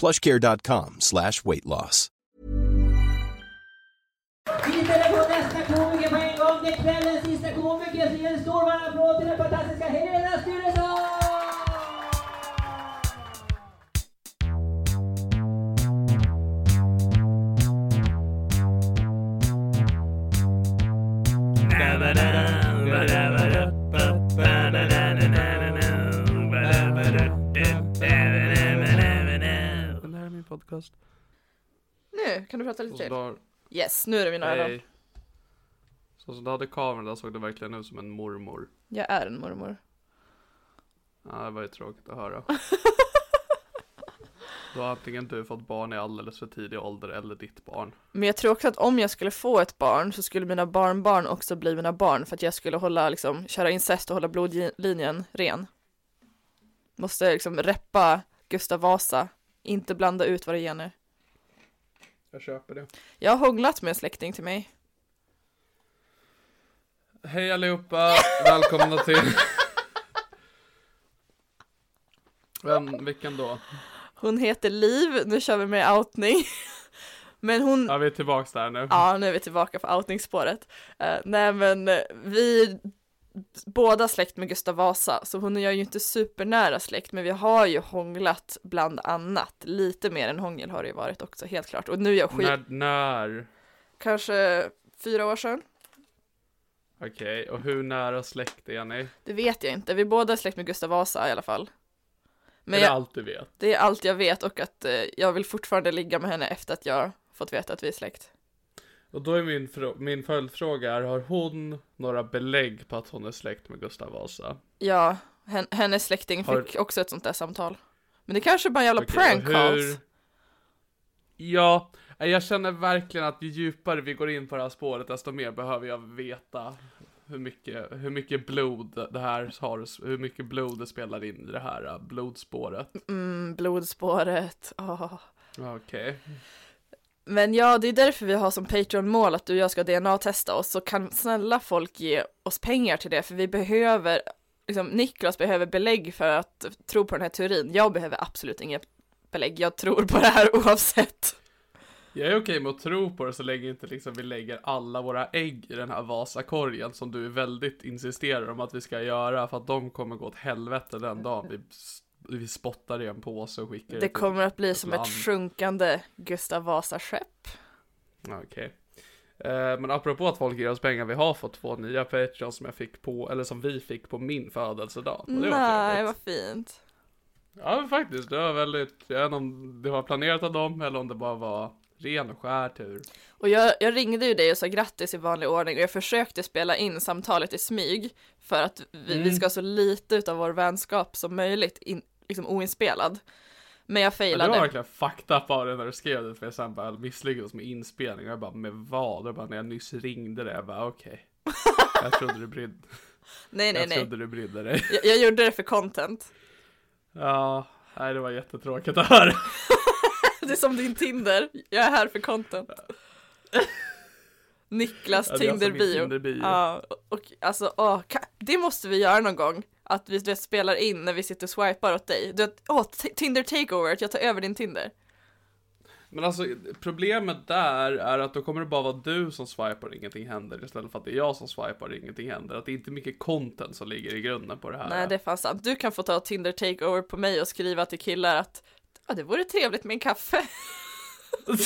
plushcare.com slash weight loss. Vi ställer på nästa komiker på en gång. Det är kvällens sista komiker. Så ge en stor varm applåd till den fantastiska Helena podcast. Nu kan du prata lite till. där, Yes, nu är det mina öron. hej. Så som du hade kameran där såg det verkligen ut som en mormor. Jag är en mormor. Ja, det var ju tråkigt att höra. Då har antingen du fått barn i alldeles för tidig ålder eller ditt barn. Men jag tror också att om jag skulle få ett barn så skulle mina barnbarn också bli mina barn för att jag skulle hålla liksom, köra incest och hålla blodlinjen ren. Måste liksom reppa Gustav Vasa, inte blanda ut våra gener. Jag köper det. Jag har hånglat med en släkting till mig. Hej allihopa, välkomna till... Vem, vilken då? Hon heter Liv, nu kör vi med outning. Men hon, Ja, vi är tillbaks där nu. Ja, nu är vi tillbaka på outningsspåret. Uh, nej men eh, vi båda släkt med Gustav Vasa, så hon och jag är ju inte supernära släkt, men vi har ju hånglat bland annat. Lite mer än hångel har det ju varit också, helt klart. Och nu är jag skit, När, när? kanske fyra år sedan. Okej, och hur nära släkt är ni? Det vet jag inte, vi är båda släkt med Gustav Vasa i alla fall. Men är det jag, allt du vet? det är allt jag vet och att eh, jag vill fortfarande ligga med henne efter att jag fått veta att vi är släkt. Och då är min, min följdfråga är, har hon några belägg på att hon är släkt med Gustav Vasa? Ja, hen, hennes släkting Har- fick också ett sånt där samtal. Men det kanske bara är en jävla Okej, prank och calls. Ja, jag känner verkligen att ju djupare vi går in på det här spåret, desto mer behöver jag veta hur mycket, hur mycket blod det här har, hur mycket blod det spelar in i det här uh, blodspåret. Mm, blodspåret. åh. Okej. Men ja, det är därför vi har som Patreon-mål att du och jag ska DNA-testa oss, så kan snälla folk ge oss pengar till det, för vi behöver, liksom Niklas behöver belägg för att tro på den här teorin. Jag behöver absolut inget belägg, jag tror på det här oavsett. Jag är okej med att tro på det så länge inte liksom vi lägger alla våra ägg i den här Vasakorgen som du väldigt insisterar om att vi ska göra för att de kommer gå åt helvete den dagen vi, vi spottar i en påse och skickar Det till- kommer att bli ett som ett land. sjunkande Gustav Vasa-skepp. Okej. Eh, men apropå att folk ger oss pengar, vi har fått två nya Patreons som jag fick på, eller som vi fick på min födelsedag. Det Nej, vad fint. Ja faktiskt, det var väldigt, jag vet inte om det var planerat av dem eller om det bara var ren och skär tur. Och jag, jag ringde ju dig och sa grattis i vanlig ordning och jag försökte spela in samtalet i smyg för att vi, vi Mm. ska ha så lite utav vår vänskap som möjligt, in, liksom oinspelad. Men jag Men det failade. var verkligen fucked up av det när du skrev det för jag sen bara misslyckades med inspelningen. Jag bara med vad? Och bara när jag nyss ringde det, jag bara okej. Jag trodde du brydde, nej, nej, jag nej. trodde du brydde dig. Jag, jag gjorde det för content. Ja, nej det var jättetråkigt att höra. Det är som din Tinder, jag är här för content. Niklas Ja, alltså min Tinder-bio. Tinder-bio. Ja, och alltså, åh, det måste vi göra någon gång. Att vi vet, spelar in när vi sitter och swipar åt dig. Du vet, åh, Tinder takeover, att jag tar över din Tinder. Men alltså problemet där är att då kommer det bara vara du som swipar och ingenting händer istället för att det är jag som swipar och ingenting händer. Att det är inte mycket content som ligger i grunden på det här. Nej, det är fan sant. Du kan få ta Tinder takeover på mig och skriva till killar att ja, det vore trevligt med en kaffe.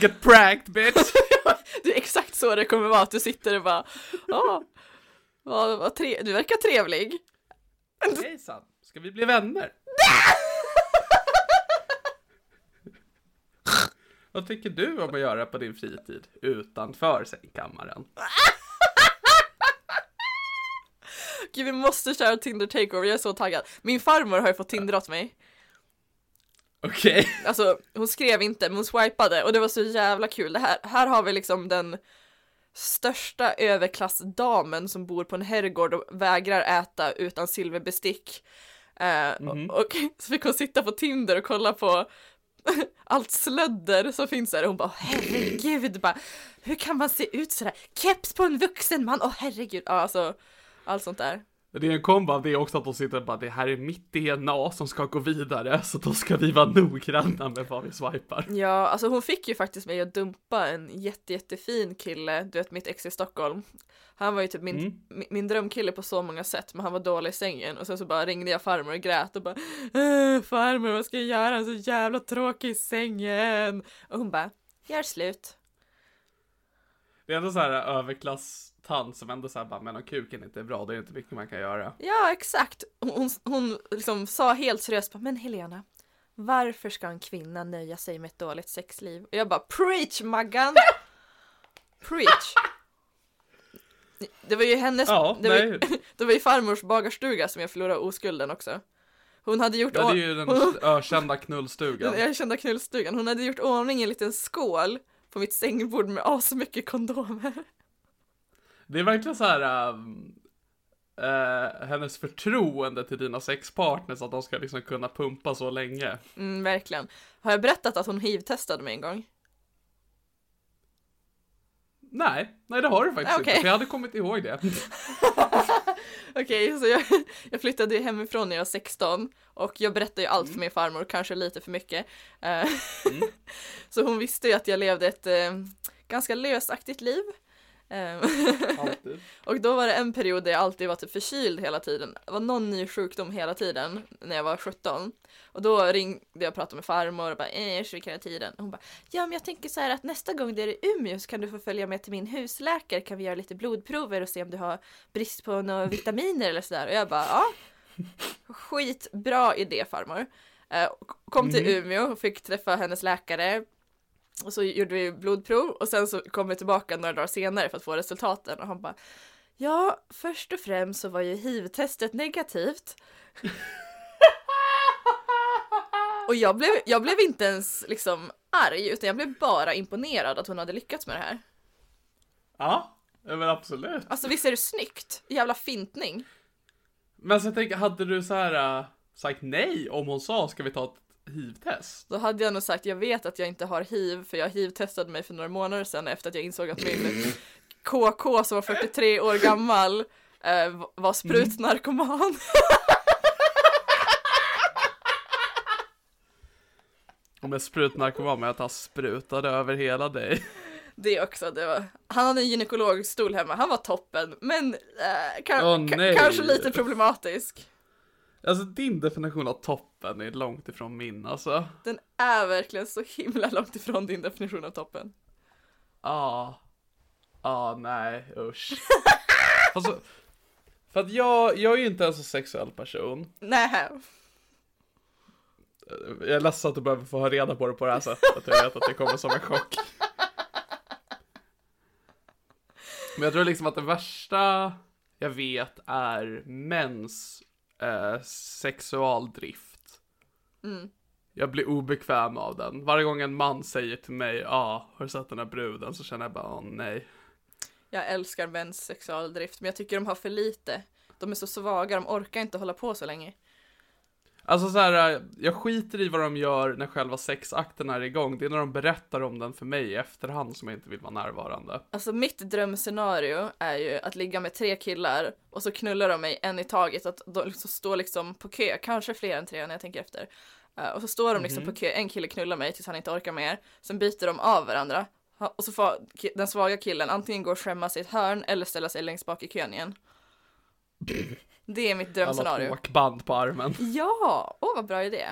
Get pranked bitch! Det är exakt så det kommer vara, att du sitter och bara, ja, vad, vad tre- du verkar trevlig. Hejsan, ska vi bli vänner? Vad tycker du om att göra på din fritid utanför sängkammaren? Gud, vi måste köra Tinder takeover, jag är så taggad. Min farmor har ju fått Tinder åt mig. Okej. Alltså, hon skrev inte, men hon swipade och det var så jävla kul. Det här, här har vi liksom den största överklassdamen som bor på en herrgård och vägrar äta utan silverbestick. Eh, och, och så fick hon sitta på Tinder och kolla på allt slödder som finns där och hon bara herregud, bara, hur kan man se ut sådär? Keps på en vuxen man, åh herregud. Ja, alltså, allt sånt där. Det är en kombo av det också att de sitter och bara det här är mitt DNA som ska gå vidare så då ska vi vara noggranna med vad vi swipar. Ja, alltså hon fick ju faktiskt mig att dumpa en jätte, jättefin kille, du vet mitt ex i Stockholm. Han var ju typ min, Mm. min, min drömkille på så många sätt, men han var dålig i sängen och sen så bara ringde jag farmor och grät och bara "Äh, Farmor, vad ska jag göra? Han är så jävla tråkig i sängen. Och hon bara, gör slut. Det är ändå så här överklass-tant som ändå säger bara men om kuken inte är bra, det är inte mycket man kan göra. Ja, exakt. Hon, hon, liksom sa helt seriöst, bara, men Helena, varför ska en kvinna nöja sig med ett dåligt sexliv? Och jag bara, preach Maggan! preach! Det var ju hennes, Ja, det, var ju, det var ju farmors bagarstuga som jag förlorade oskulden också. Hon hade gjort Ja, det är ju den hon, ökända knullstugan. jag kände knullstugan, hon hade gjort ordning en liten skål på mitt sängbord med asmycket kondomer. Det är verkligen så här ähm, äh, hennes förtroende till dina sexpartners att de ska liksom kunna pumpa så länge. Mm, verkligen. Har jag berättat att hon hiv-testade mig en gång? Nej, nej det har du faktiskt Okej. inte, för jag hade kommit ihåg det. Okej, så jag, jag flyttade hemifrån när jag var 16 och jag berättade ju allt för min farmor, kanske lite för mycket. Eh, så hon visste ju att jag levde ett eh, ganska lösaktigt liv. Eh, Alltid. och då var det en period där jag alltid var typ förkyld hela tiden. Det var någon ny sjukdom hela tiden när jag var 17. Och då ringde jag och pratade med farmor och bara eh, jag är sjuk hela tiden. Och hon bara ja men jag tänker så här att nästa gång det är i Umeå så kan du få följa med till min husläkare kan vi göra lite blodprover och se om du har brist på några vitaminer eller sådär. Och jag bara ja skitbra idé farmor. Eh, kom till Umeå och fick träffa hennes läkare. Och så gjorde vi blodprov och sen så kom vi tillbaka några dagar senare för att få resultaten och han bara Ja, först och främst så var ju hiv-testet negativt. och jag blev, jag blev inte ens liksom arg utan jag blev bara imponerad att hon hade lyckats med det här. Ja, men absolut. Alltså visst är det snyggt? Jävla fintning. Men så jag tänker, hade du så här äh, sagt nej om hon sa ska vi ta ett hiv-test? Då hade jag nog sagt jag vet att jag inte har hiv för jag hiv-testade mig för några månader sedan efter att jag insåg att min KK som var 43 år gammal eh, var sprutnarkoman. Om jag sprutnarkoman men jag tar sprutade över hela dig. Det också, det var, han hade en gynekologstol hemma, han var toppen, men eh, ka- nej. kanske lite problematisk. Alltså din definition av toppen är långt ifrån min alltså. Den är verkligen så himla långt ifrån din definition av toppen. Ja. Ja, nej, usch. alltså, för att jag, jag är ju inte ens en sexuell person. Nej, Jag är ledsen att du behöver få ha reda på det på det här sättet. Jag vet att det kommer som en chock. Men jag tror liksom att det värsta jag vet är mäns eh, sexualdrift. Mm. Jag blir obekväm av den. Varje gång en man säger till mig, ja, ah, har du sett den här bruden? Så känner jag bara, åh nej. jag älskar mäns sexualdrift, men jag tycker de har för lite. De är så svaga, de orkar inte hålla på så länge. Alltså så här, jag skiter i vad de gör när själva sexakten är igång. Det är när de berättar om den för mig i efterhand som jag inte vill vara närvarande. Alltså mitt drömscenario är ju att ligga med tre killar och så knullar de mig en i taget, att de liksom står liksom på kö, kanske fler än tre när jag tänker efter. Eh, och så står de liksom på kö, en kille knullar mig tills han inte orkar mer, sen byter de av varandra. Och så får den svaga killen antingen gå och skämmas i ett hörn eller ställa sig längst bak i kön igen. Det är mitt Alla drömscenario. åkband på armen. Ja, åh vad bra idé.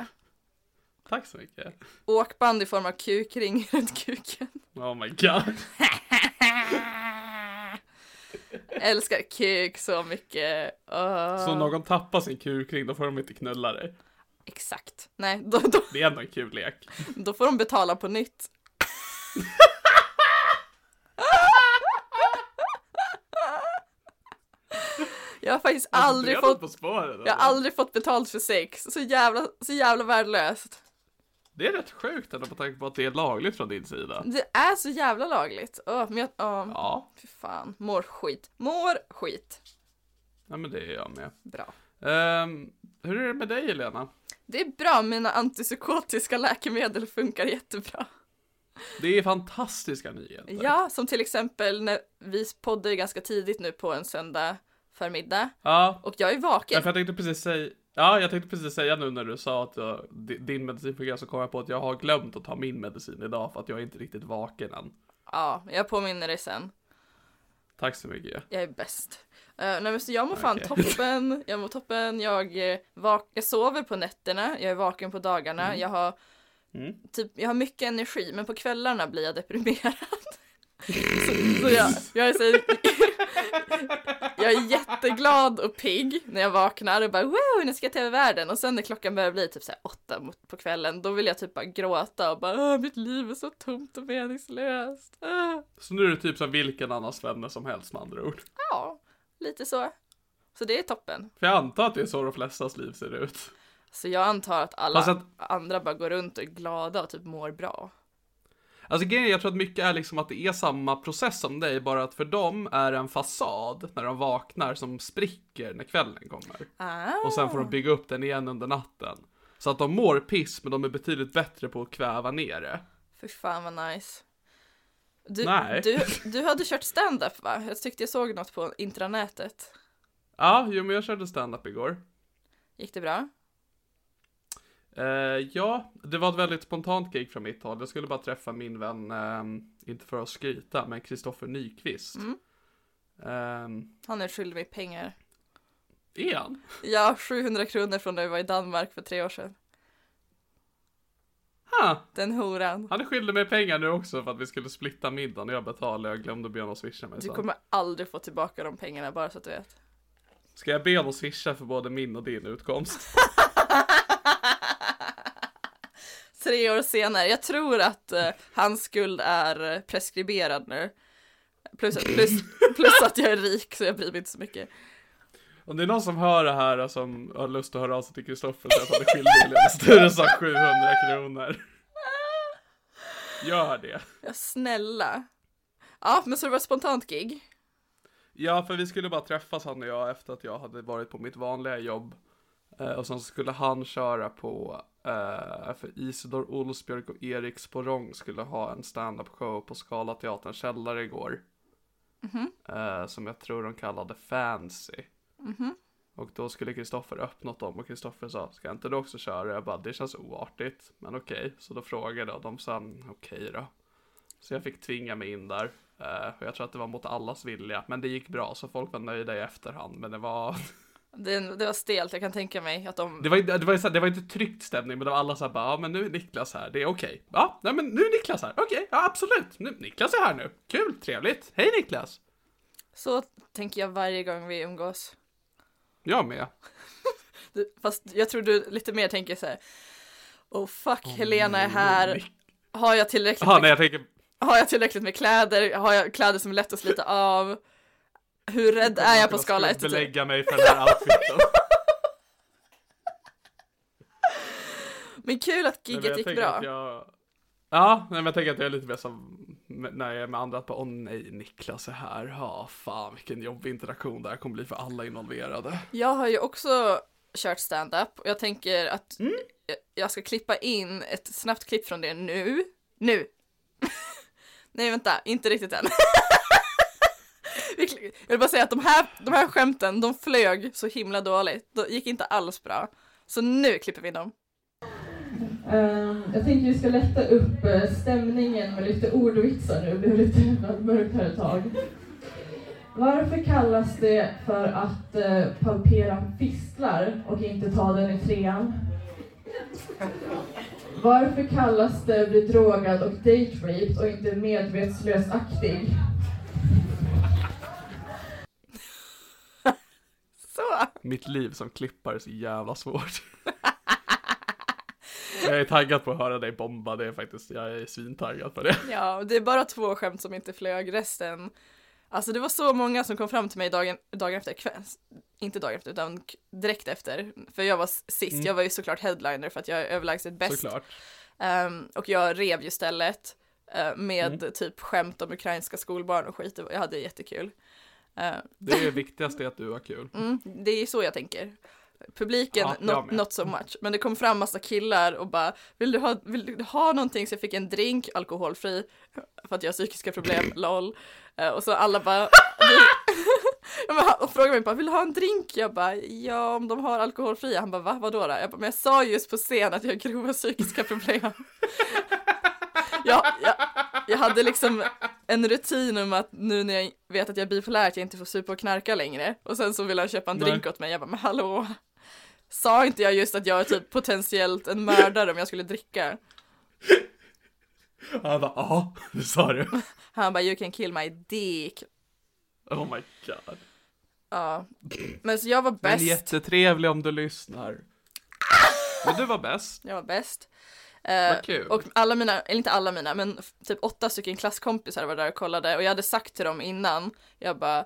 Tack så mycket. Åkband i form av kukring runt kuken. Oh my god. Älskar kuk så mycket. Åh. Så om någon tappar sin kukring, då får de inte knulla dig. Exakt. Nej, då, då, Det är ändå en kul lek. då får de betala på nytt. Jag har faktiskt aldrig Alltså, är fått, På spåret, jag har aldrig fått betalt för sex. Så jävla, så jävla värdelöst. Det är rätt sjukt ändå på tanke på att det är lagligt från din sida. Det är så jävla lagligt. Åh, men jag, åh, Ja, fy fan. Mår skit. Mår skit. nej men det är jag med. Bra. Ehm, hur är det med dig Helena? Det är bra, mina antipsykotiska läkemedel funkar jättebra. Det är fantastiska nyheter. Ja, som till exempel när vi poddar ganska tidigt nu på en söndag förmiddag. Ja, Och jag är vaken. därför jag tänkte precis säga Ja, jag tänkte precis säga nu när du sa att jag, di- din medicin fungerar så kom jag på att jag har glömt att ta min medicin idag för att jag är inte riktigt vaken än. Ja, jag påminner dig sen. Tack så mycket. Jag är bäst. Uh, nej men så jag mår fan Okej. toppen, jag mår toppen, jag, eh, vak- jag sover på nätterna, jag är vaken på dagarna, jag har Mm. typ, jag har mycket energi, men på kvällarna blir jag deprimerad. så, så jag, jag är så, jag är jätteglad och pigg när jag vaknar och bara wow, nu ska jag till världen och sen när klockan börjar bli typ så här åtta på kvällen, då vill jag typ bara gråta och bara "Åh, mitt liv är så tomt och meningslöst. Ah. Så nu är du typ som vilken annan svenne som helst med andra ord. Ja, lite så. Så det är toppen. För jag antar att det är så de flestas liv ser ut. Så jag antar att alla att- andra bara går runt och är glada och typ mår bra. Alltså grejen jag tror att mycket är liksom att det är samma process som dig, bara att för dem är det en fasad när de vaknar som spricker när kvällen kommer. Ah. Och sen får de bygga upp den igen under natten. Så att de mår piss, men de är betydligt bättre på att kväva ner det. Fy fan vad nice. Du, Nej. Du, du hade kört stand-up va? Jag tyckte jag såg något på intranätet. Ja, jo men jag körde stand-up igår. Gick det bra? Eh, ja, det var ett väldigt spontant gig från mitt håll. Jag skulle bara träffa min vän, ehm, inte för att skryta, men Kristoffer Nyqvist. Mm. Ehm, Han är skyldig mig pengar. är han? Ja, 700 kronor från när vi var i Danmark för tre år sedan. Ha, Den horan. han är skyldig mig pengar nu också för att vi skulle splitta middagen och jag betalade. Jag glömde be honom swisha mig Du sen. kommer aldrig få tillbaka de pengarna bara så att du vet. Ska jag be honom swisha för både min och din utkomst? Tre år senare. Jag tror att eh, hans skuld är eh, preskriberad nu. Plus, plus, plus att jag är rik så jag bryr mig inte så mycket. Om det är någon som hör det här och som har lust att höra av sig till Kristoffer så att han är skyldig Helena Sturesson 700 kronor. Gör det. Ja, snälla. Ja, men så det var ett spontant gig. Ja, för vi skulle bara träffas han och jag efter att jag hade varit på mitt vanliga jobb. Eh, och sen så skulle han köra på, eh, för Isidor Olsbjörk och Erik Sporrong skulle ha en stand-up show på Skala Teaterns källare igår. Eh, som jag tror de kallade Fancy. Och då skulle Kristoffer öppnat dem och Kristoffer sa, ska inte du också köra? Jag bara, det känns oartigt, men okej. Så då frågade jag och de sa, "Mm, okej då. Så jag fick tvinga mig in där. Och jag tror att det var mot allas vilja, men det gick bra så folk var nöjda i efterhand. Men det var, Det, det var stelt, jag kan tänka mig att de... det var, inte- det var, det var inte tryckt stämning, men det var alla så här bara, ja men nu är Niklas här, det är okej. Ja, nej men nu är Niklas här, okej, ja absolut. Nu, Niklas är här nu, kul, trevligt. Hej Niklas! Så tänker jag varje gång vi umgås. Jag med. Du, fast jag tror du lite mer tänker så här. Oh fuck, Helena är här. Har jag tillräckligt Jaha, med nej jag tänker, Har jag tillräckligt med kläder? Har jag kläder som är lätt att slita av? Hur rädd är jag på skala 1 till 10? belägga mig för den här outfiten. Men kul att jag gick bra. Jag... Ja, men jag tänker att jag är lite mer som när jag är med andra, att bara, åh nej, Niklas är här, ja fan vilken jobbig interaktion det här kommer bli för alla involverade. Jag har ju också kört stand-up och jag tänker att Mm. jag- jag ska klippa in ett snabbt klipp från det nu. Nu! Nej vänta, inte riktigt än. Jag vill bara säga att de här, de här skämten, de flög så himla dåligt. De gick inte alls bra. Så nu klipper vi dem. Ehm, jag tänker vi ska lätta upp eh, stämningen med lite ordvitsar nu. Det blev lite mörkt här ett tag. Varför kallas det för att uh, palpera fistlar och inte ta den i trean? Varför kallas det bli drogad och date raped och inte medvetslösaktig? Så! Mitt liv som klippare är så jävla svårt. jag är taggad på att höra dig bomba, det är faktiskt, jag är svintaggad på det. Ja, det är bara två skämt som inte flög, resten Alltså det var så många som kom fram till mig dagen, dagen efter, kväll, inte dagen efter utan direkt efter. För jag var sist, Mm. jag var ju såklart headliner för att jag är överlägset bäst. Ehm, och jag rev ju stället eh, med Mm. typ skämt om ukrainska skolbarn och skit, jag hade jättekul. Uh, Det är det viktigaste att du har kul. mm, det är så jag tänker. Publiken, Ja, not, not so much. Men det kom fram massa killar och bara, vill du ha, vill du ha någonting? Så jag fick en drink, alkoholfri, för att jag har psykiska problem, lol. Eh, och så alla bara, ja, och frågade mig bara, vill du ha en drink? Jag bara, ja om de har alkoholfria. Han bara, va, vadå då? Jag bara, men jag sa just på scen att jag har grova psykiska problem. ja, jag, jag hade liksom en rutin om att nu när jag vet att jag är bipolär att jag inte får supa och knarka längre. Och sen så vill han köpa en Nej. drink åt mig. Jag bara, men hallå. Sa inte jag just att jag är typ potentiellt en mördare om jag skulle dricka? Han bara, ja, det sa du. Han bara, you can kill my dick. Oh my god. Ja. Men så jag var Men bäst. jättetrevlig om du lyssnar. Men du var bäst. Jag var bäst. Kul. och alla mina, eller inte alla mina, men typ åtta stycken klasskompisar var där och kollade och jag hade sagt till dem innan, jag bara,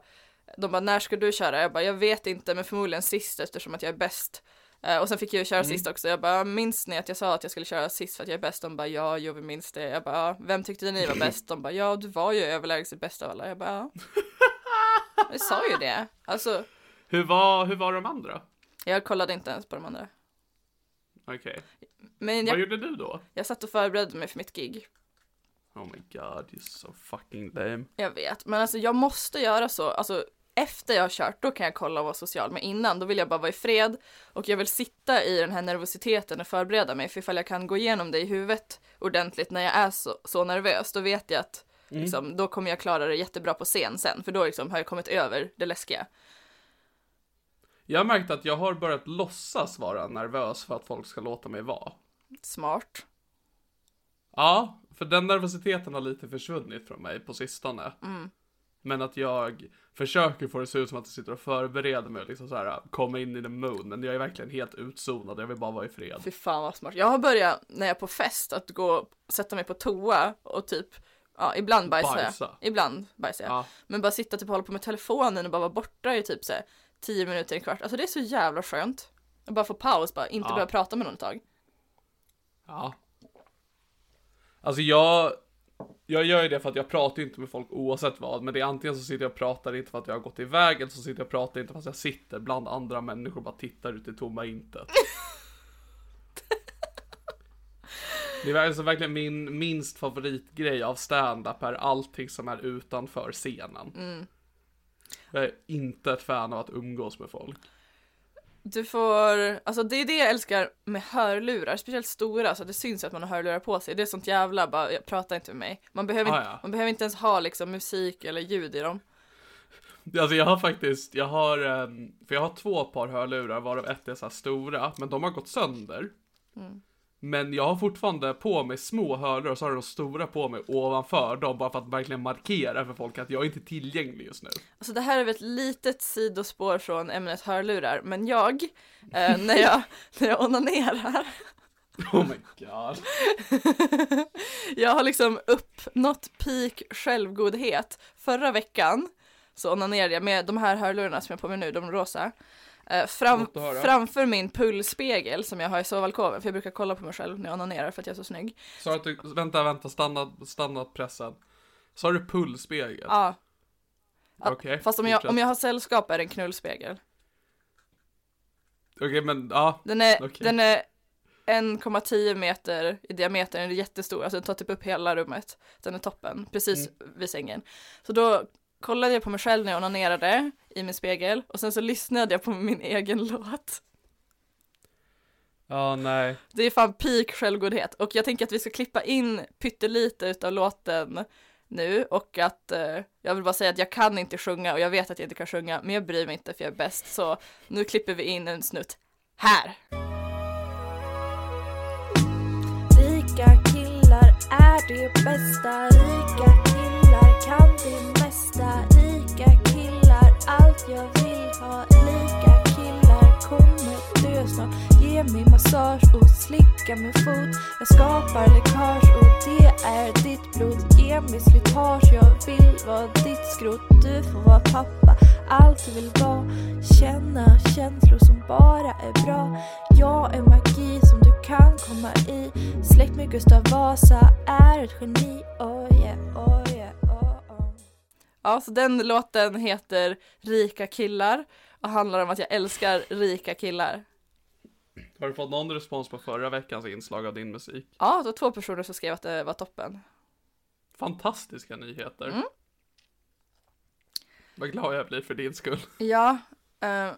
de bara när ska du köra? Jag bara, jag vet inte men förmodligen sist eftersom att jag är bäst. Eh, och sen fick jag ju köra Mm. sist också, jag bara, minns ni att jag sa att jag skulle köra sist för att jag är bäst? De bara, ja, jo vi minns det. Jag bara, ja, vem tyckte ni var bäst? De bara, ja du var ju överlägset bäst av alla. Jag bara, ja. Jag sa ju det. Alltså, Hur var, hur var de andra? jag kollade inte ens på de andra. Okej. Men Vad jag, gjorde du då? jag satt och förberedde mig för mitt gig. Oh my god, you're so fucking lame. Jag vet, men alltså jag måste göra så. Alltså efter jag har kört, då kan jag kolla och vara social. Men innan, då vill jag bara vara i fred. Och jag vill sitta i den här nervositeten och förbereda mig. För ifall jag kan gå igenom det i huvudet ordentligt när jag är så, så nervös, då vet jag att liksom, då kommer jag klara det jättebra på scen sen. För då liksom, har jag kommit över det läskiga. Jag har märkt att jag har börjat låtsas vara nervös för att folk ska låta mig vara. Smart. Ja, för den nervositeten har lite försvunnit från mig på sistone. Mm. Men att jag försöker få det att se ut som att jag sitter och förbereder mig och liksom så här komma in i the mood. Men jag är verkligen helt utzonad, jag vill bara vara i fred. Fy fan vad smart. Jag har börjat när jag är på fest att gå sätta mig på toa och typ, ja ibland bajsar jag. Ibland bajsar jag. Ja, Men bara sitta typ och hålla på med telefonen och bara vara borta i typ så här, tio minuter, en kvart. Alltså det är så jävla skönt. Att bara få paus, bara inte Ja. börja prata med någon ett tag. ja. Alltså jag, jag gör ju det för att jag pratar ju inte med folk oavsett vad. Men det är antingen så sitter jag och pratar inte för att jag har gått iväg, eller så sitter jag och pratar inte fast jag sitter bland andra människor och bara tittar ut i tomma intet. Det är alltså verkligen min minst favoritgrej av stand-up är allting som är utanför scenen. Mm. Jag är inte ett fan av att umgås med folk. Du får, alltså det är det jag älskar med hörlurar, speciellt stora så det syns att man har hörlurar på sig. Det är sånt jävla bara, jag pratar inte med mig. Man behöver, Ah, inte, ja. man behöver inte ens ha liksom musik eller ljud i dem. Alltså jag har faktiskt, jag har, ehm, för jag har två par hörlurar varav ett är så här stora, men de har gått sönder. Mm. Men jag har fortfarande på mig små hörlurar och så har jag de stora på mig ovanför dem bara för att verkligen markera för folk att jag är inte tillgänglig just nu. Alltså det här är väl ett litet sidospår från ämnet hörlurar, men jag, eh, när jag, när jag onanerar, Oh my god. jag har liksom uppnått peak självgodhet. Förra veckan så onanerade jag med de här hörlurarna som jag har på mig nu, de rosa. Eh, fram, framför min pulsspegel som jag har i sovalkoven, för jag brukar kolla på mig själv när jag onanerar för att jag är så snygg. Så att du, vänta, vänta, stanna, stanna pressen. Så har du pulsspegel? Ja, Okej. fast om jag, om jag har sällskap är det en knullspegel. Okej men ja, Den är, Okej. den är 1,10 meter i diameter, den är jättestor, alltså den tar typ upp hela rummet. Den är toppen, precis vid sängen. Så då kollade jag på mig själv när jag onanerade i min spegel och sen så lyssnade jag på min egen låt. ja nej. Det är fan peak självgodhet och jag tänker att vi ska klippa in pyttelite utav låten nu och att eh, jag vill bara säga att jag kan inte sjunga och jag vet att jag inte kan sjunga men jag bryr mig inte för jag är bäst så nu klipper vi in en snutt här. Rika killar är det bästa Rika killar kan det mesta Rika killar, allt jag vill ha Lika. Killar kommer dö snart. Ge mig massage och slicka min fot. Jag skapar läckage och det är ditt blod. Ge mig slitage, jag vill vara ditt skrot. Du får vara pappa, allt du vill vara. Känna känslor som bara är bra. Jag är magi som du kan komma i. Släkt med Gustav Vasa är ett geni. Oh yeah, oh yeah, Ja, så den låten heter Rika killar och handlar om att jag älskar rika killar. Har du fått någon respons på förra veckans inslag av din musik? Ja, det var två personer som skrev att det var toppen. Fantastiska nyheter. Mm. Vad glad jag blir för din skull. Ja, eh,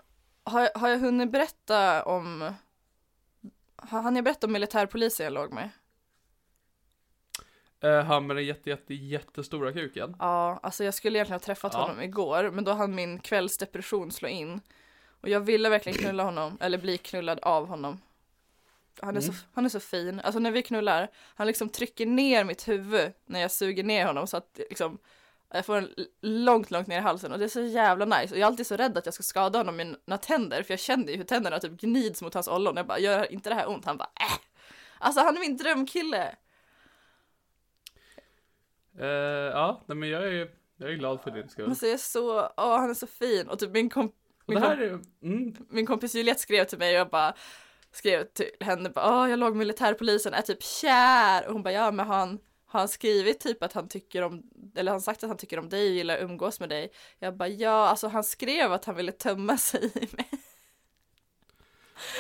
har, har jag hunnit berätta om har han jag berätta om militärpolisen jag låg med? Uh, han med den jätte, jätte, jättestora kuken. Ja, alltså jag skulle egentligen ha träffat Ja. honom igår, men då hann min kvällsdepression slå in. Och jag ville verkligen knulla honom, eller bli knullad av honom. Han är, så, han är så fin. Alltså när vi knullar, han liksom trycker ner mitt huvud när jag suger ner honom så att liksom jag får en l- långt, långt ner i halsen och det är så jävla nice. Och jag är alltid så rädd att jag ska skada honom med mina tänder för jag kände ju hur tänderna typ gnids mot hans ollon. Jag bara, gör inte det här ont? Han bara, äh! Alltså han är min drömkille. Eh, ja, nej, men jag är, jag är glad för din skull. Alltså jag är så, åh han är så fin. Och typ min, komp- min, komp- är, mm, min kompis Juliette skrev till mig och jag bara skrev till henne bara, åh jag låg militärpolisen, är typ kär. Och hon bara, ja men han, har han skrivit typ att han tycker om, eller han sagt att han tycker om dig och gillar att umgås med dig? Jag bara, ja alltså han skrev att han ville tömma sig i mig.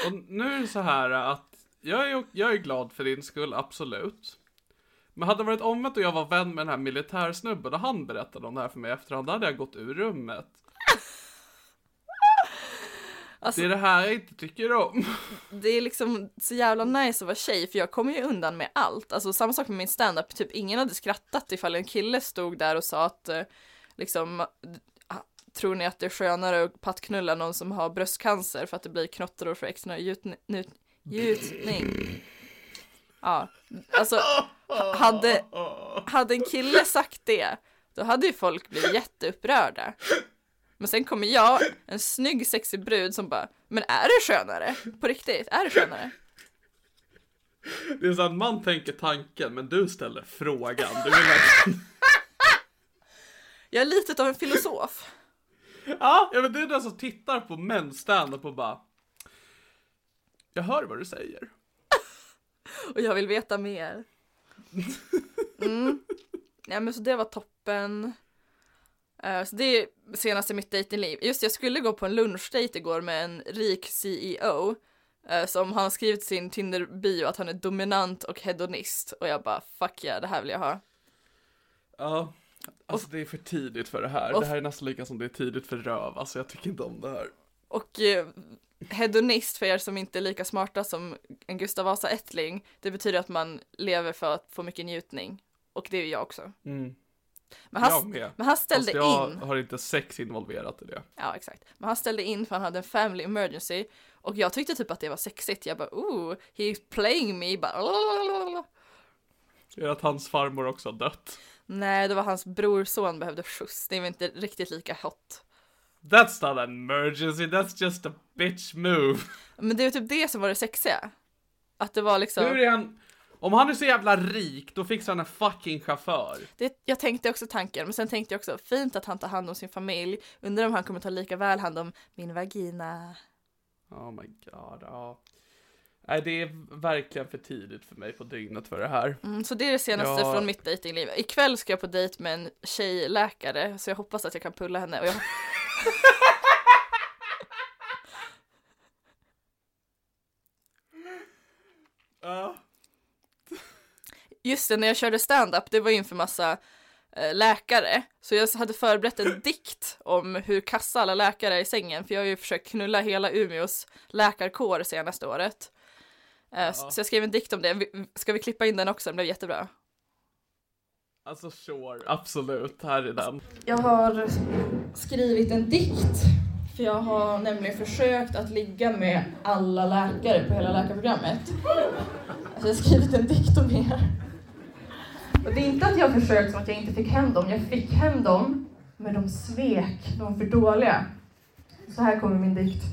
och nu är det så här att jag är, jag är glad för din skull, absolut. Men hade det varit omvänt och jag var vän med den här militärsnubben och han berättade om det här för mig efterhand, då hade jag gått ur rummet. Alltså, Det är det här jag inte tycker om. det är liksom så jävla nice att vara tjej för jag kommer ju undan med allt. Alltså samma sak med min standup, typ ingen hade skrattat ifall en kille stod där och sa att eh, liksom ah, Tror ni att det är skönare att pattknulla någon som har bröstcancer för att det blir knottror för extra gjutn- njut- gjutning? Ja, alltså hade, hade en kille sagt det, då hade ju folk blivit jätteupprörda. Men sen kommer jag, en snygg sexig brud som bara, men är det skönare? På riktigt, är det skönare? Det är så att man tänker tanken, men du ställer frågan. Du vill. Jag är lite av en filosof. Ja, ja, men det är den som tittar på män stand-up och bara... Jag hör vad du säger. Och jag vill veta mer. Mm. Ja men så det var toppen. Eh, så det är senaste mitt datingliv. Just jag skulle gå på en lunchdate igår med en rik CEO. eh, som har skrivit sin Tinder-bio att han är dominant och hedonist. Och jag bara fuck yeah, det här vill jag ha. Ja, alltså det är för tidigt för det här. och- Det här är nästan lika som det är tidigt för röv. Alltså jag tycker inte om det här. Och eh, hedonist för er som inte är lika smarta som en Gustav Vasa ättling, det betyder att man lever för att få mycket njutning. Och det är jag också. Mm. Men han, Jag men han ställde jag in. har inte sex involverat i det. Ja, exakt. Men han ställde in för han hade en family emergency. Och jag tyckte typ att det var sexigt. Jag bara, ooh, he's playing me. Bara, lalalala. Är det att hans farmor också har dött? Nej, det var hans brorson behövde skjuts. Det var inte riktigt lika hot. That's not an emergency, that's just a bitch move. Men det var typ det som var det sexiga. Att det var liksom, Hur är han... Om han är så jävla rik, då fixar han en fucking chaufför. det, jag tänkte också tanken, men sen tänkte jag också, fint att han tar hand om sin familj. Undrar om han kommer ta lika väl hand om min vagina. Oh my god, ja. Nej, det är verkligen för tidigt för mig på dygnet för det här. Mm, så det är det senaste Ja. från mitt dejtingliv. Ikväll ska jag på dejt med en tjejläkare, så jag hoppas att jag kan pulla henne. Och jag... Just det, när jag körde stand-up, det var inför massa eh, läkare. Så jag hade förberett en dikt om hur kassa alla läkare är i sängen, för jag har ju försökt knulla hela Umeås läkarkår senaste året. Eh, ja. Så jag skrev en dikt om det. Ska vi klippa in den också? Den blev jättebra. Alltså sure, absolut, här är den. Jag har skrivit en dikt. För jag har nämligen försökt att ligga med alla läkare på hela läkarprogrammet. Så jag har skrivit en dikt om er. Och det är inte att jag har försökt som att jag inte fick hem dem. Jag fick hem dem, men de svek. De var för dåliga. Så här kommer min dikt.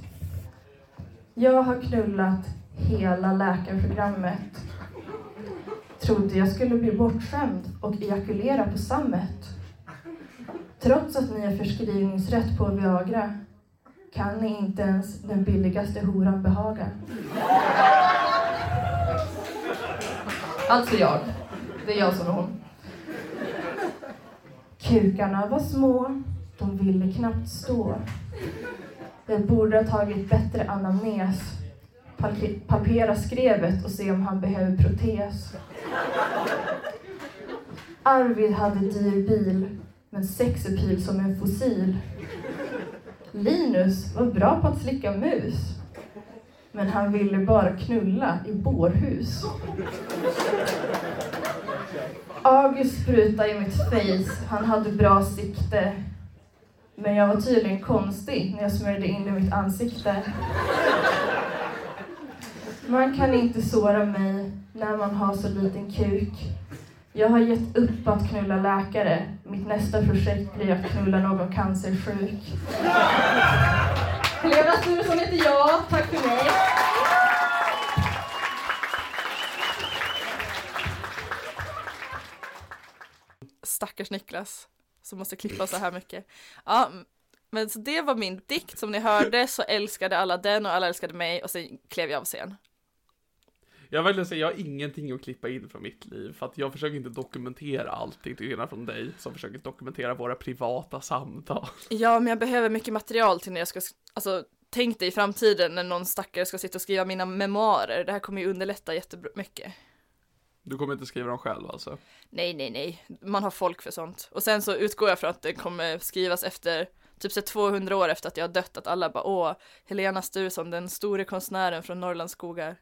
Jag har knullat hela läkarprogrammet. Trodde jag skulle bli bortskämd och ejakulera på sammet. Trots att ni har förskrivningsrätt på Viagra kan ni inte ens den billigaste horan behaga. Alltså jag. Det är jag som är hon. Kukarna var små, de ville knappt stå. Jag borde ha tagit bättre anamnes, palpera skrevet och se om han behöver protes. Arvid hade dyr bil, men sexepil som en fossil. Linus var bra på att slicka mus, men han ville bara knulla i bårhus. August sprutade i mitt face, han hade bra sikte. Men jag var tydligen konstig när jag smörjde in i mitt ansikte. Man kan inte såra mig när man har så liten kuk. Jag har gett upp att knulla läkare. Mitt nästa projekt blir att knulla någon cancersjuk. Helena Sturesson heter jag. Tack för mig. Stackars Niklas som måste klippa så här mycket. Ja, men så det var min dikt. Som ni hörde så älskade alla den och alla älskade mig och sen klev jag av scen. Jag vill säga, jag har ingenting att klippa in från mitt liv, för att jag försöker inte dokumentera allting till skillnad från dig, som försöker dokumentera våra privata samtal. Ja, men jag behöver mycket material till när jag ska, sk- alltså tänk dig i framtiden när någon stackare ska sitta och skriva mina memoarer. Det här kommer ju underlätta jättemycket. Du kommer inte skriva dem själv alltså? Nej, nej, nej. Man har folk för sånt. Och sen så utgår jag från att det kommer skrivas efter typ så 200 år efter att jag har dött, att alla bara åh, Helena Sturesson, den store konstnären från Norrlands skogar.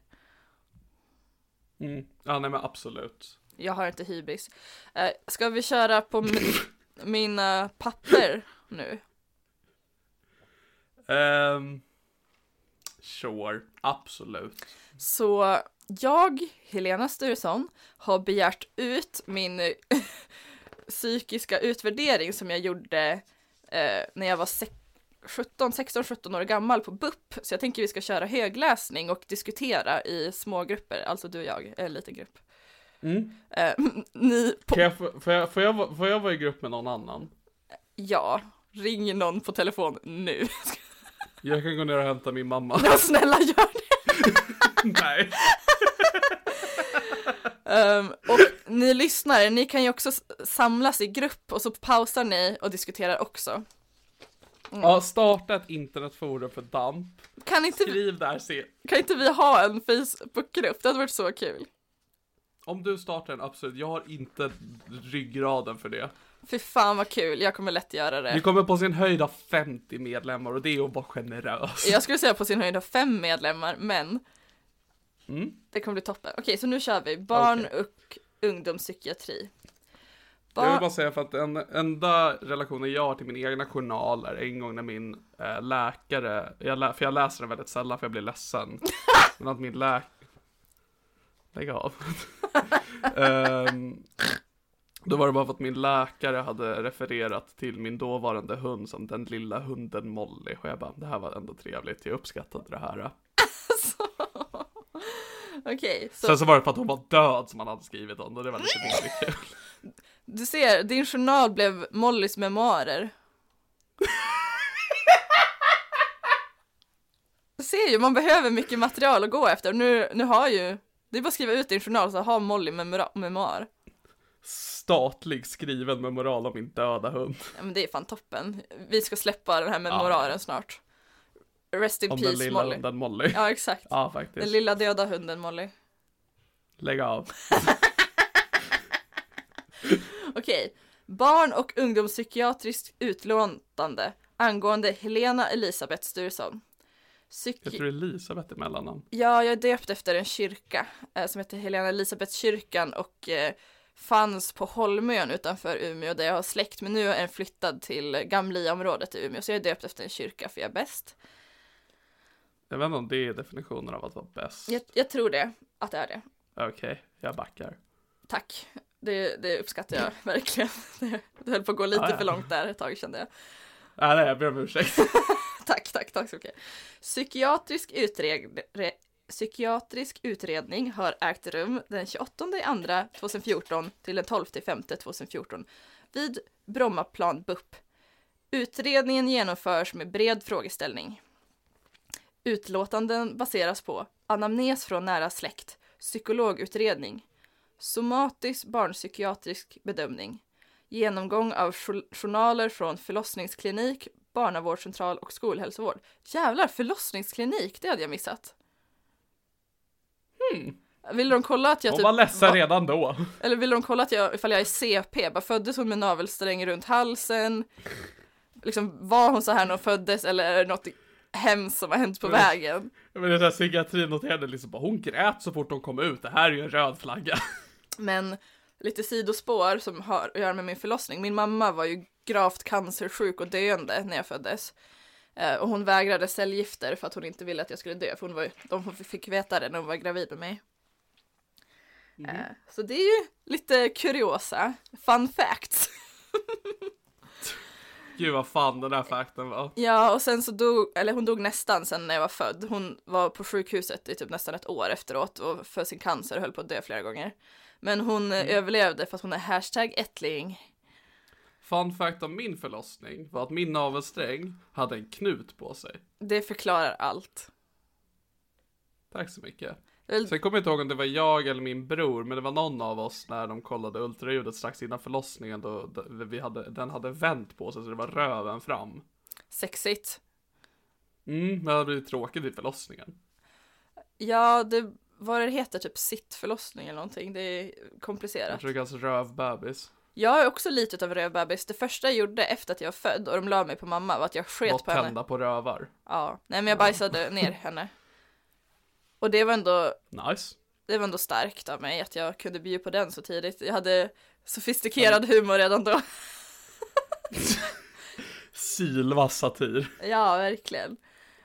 Mm. Ja, nej men absolut. Jag har inte hybris. Eh, ska vi köra på mi- mina papper nu? Um, sure, absolut. Så jag, Helena Sturesson, har begärt ut min psykiska utvärdering som jag gjorde eh, när jag var sex- 17, 16, 17 år gammal på BUP. Så jag tänker vi ska köra högläsning och diskutera i små grupper, alltså du och jag, en liten grupp. Mm. Eh, ni, på, jag, få- får, jag, får, jag, får jag vara i grupp med någon annan? ja, ring någon på telefon nu. Jag kan gå ner och hämta min mamma. Ja, snälla gör det! nej. Ehm, och ni lyssnare, ni kan ju också samlas i grupp och så pausar ni och diskuterar också. Ja, starta ett internetforum för DAMP. Kan inte, vi, Skriv där, se. kan inte vi ha en Facebookgrupp? Det hade varit så kul. Om du startar en, absolut. Jag har inte ryggraden för det. Fy fan vad kul, jag kommer lätt göra Vi det. kommer på sin höjd ha 50 medlemmar och det är att vara generös. Jag skulle säga på sin höjd ha fem medlemmar, men Mm. det kommer bli toppen. Okej, så nu kör vi barn Okej. och ungdomspsykiatri. Jag vill bara säga för att den enda relationen jag har till min egna journal är en gång när min eh, läkare, jag lä- för jag läser den väldigt sällan för jag blir ledsen. Men att min läkare, lägg av. Ehm, då var det bara för att min läkare hade refererat till min dåvarande hund som den lilla hunden Molly. Och jag bara, det här var ändå trevligt, jag uppskattade det här. Okej, så Sen så var det för att hon var död som han hade skrivit om och det var lite mindre kul. du ser, din journal blev Mollys memoarer. Du ser ju, man behöver mycket material att gå efter. Nu, nu har ju, det är bara att skriva ut din journal så har Molly memora- memoar. Statlig skriven med moral om min döda hund. Ja, men det är fan toppen. Vi ska släppa den här memoraren snart. Rest in Om den peace lilla Molly. hunden Molly. Ja, exakt. Ja, Den faktiskt. lilla döda hunden Molly. Lägg av. Okej. Barn och ungdomspsykiatriskt utlåtande angående Helena Elisabeth Sturesson. Psyki- Jag tror Elisabeth är mellannamn. Ja, jag är döpt efter en kyrka eh, som heter Helena Elisabethskyrkan och eh, fanns på Holmön utanför Umeå där jag har släkt men nu är den flyttad till Gamlia-området i Umeå så jag är döpt efter en kyrka för jag är bäst. Jag vet inte om det är definitionen av att vara bäst. Jag, jag tror det, att det är det. Okej, jag backar. Tack. Det, det uppskattar jag verkligen. Det, höll på att gå lite Ja, ja. för långt där ett tag kände jag. Nej, nej, jag ber om ursäkt. Tack, tack, tack så mycket. Psykiatrisk, utred... re- Psykiatrisk utredning har ägt rum den 28 andra 2014 till den 12 femte 2014 vid Brommaplan BUP. Utredningen genomförs med bred frågeställning. Utlåtanden baseras på anamnes från nära släkt, psykologutredning, somatisk barnpsykiatrisk bedömning, genomgång av jour- journaler från förlossningsklinik, barnavårdscentral och skolhälsovård. Jävlar, förlossningsklinik, det hade jag missat. Hmm. Vill de kolla att jag Hon typ var ledsen va- redan då. Eller vill de kolla att jag, ifall jag är CP? Bara föddes hon med navelsträng runt halsen? Liksom, var hon så här när hon föddes eller är det något hemskt som har hänt på Men- vägen? Jag menar, den här psykiatrin noterade liksom bara, hon grät så fort hon kom ut. Det här är ju en röd flagga. Men lite sidospår som har att göra med min förlossning. Min mamma var ju gravt cancersjuk och döende när jag föddes. Eh, och hon vägrade cellgifter för att hon inte ville att jag skulle dö. För hon var, de fick veta det när hon var gravid med mig. Eh, så det är ju lite kuriosa. Fun facts. Gud vad fan den här fakten var. Ja, och sen så dog, eller hon dog nästan sen när jag var född. Hon var på sjukhuset i typ nästan ett år efteråt och för sin cancer höll på att dö flera gånger. Men hon eh, överlevde för att hon är hashtag ättling. Fun fact om min förlossning var att min navelsträng hade en knut på sig. Det förklarar allt. Tack så mycket. Väl- Sen kommer jag inte ihåg om det var jag eller min bror, men det var någon av oss när de kollade ultraljudet strax innan förlossningen då vi hade, den hade vänt på sig så det var röven fram. Sexigt. Mm, men det hade blivit tråkigt i förlossningen. Ja, det, vad det heter, typ sittförlossning eller någonting. Det är Jag komplicerat. tror det kallas rövbebis. Jag är också lite utav rövbebis. Det första jag gjorde efter att jag var född och de la mig på mamma var att jag sket på henne. tända på rövar. Ja, nej men jag bajsade ner henne. Och det var ändå Nice. det var ändå starkt av mig att jag kunde bjuda på den så tidigt. Jag hade sofistikerad humor redan då. Sylvass satir. Ja, verkligen.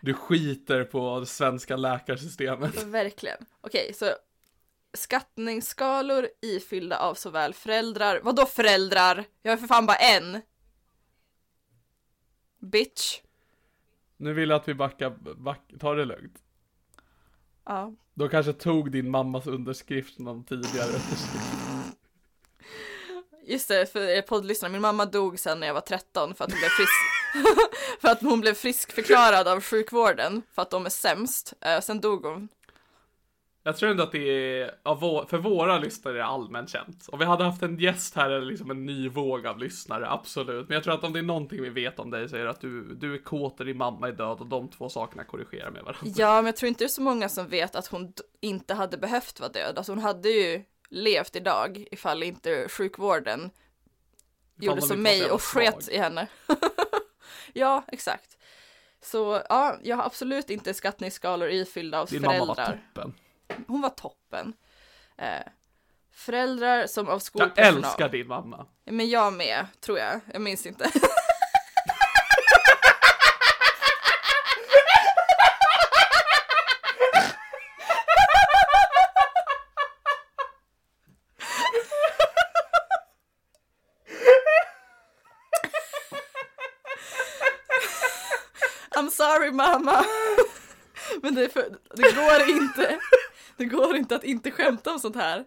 Du skiter på det svenska läkarsystemet. Verkligen. Okej, så skattningsskalor ifyllda av såväl föräldrar, vadå föräldrar? Jag är för fan bara en. Bitch. Nu vill jag att vi backar, back, tar det lugnt. Ja. Då kanske tog din mammas underskrift någon tidigare underskrift. Just det, för er poddlyssnare, min mamma dog sen när jag var 13 för att hon blev frisk. för att hon blev friskförklarad av sjukvården för att de är sämst. Eh, sen dog hon. Jag tror ändå att det är, vår, för våra lyssnare är det allmänt känt. Om vi hade haft en gäst här eller liksom en ny våg av lyssnare, absolut. Men jag tror att om det är någonting vi vet om dig så är det att du, du är kåt och din mamma är död och de två sakerna korrigerar med varandra. Ja, men jag tror inte det är så många som vet att hon inte hade behövt vara död. Alltså hon hade ju levt idag ifall inte sjukvården gjorde de som mig och sket i henne. ja, exakt. Så ja, jag har absolut inte skattningsskalor ifyllda av Din mamma föräldrar. var toppen. Hon var toppen. Eh, föräldrar som av Jag skolpersonal. älskar din mamma. Men jag med, tror jag. Jag minns inte. sorry mamma. Men det, för, det går inte. Det går inte att inte skämta om sånt här.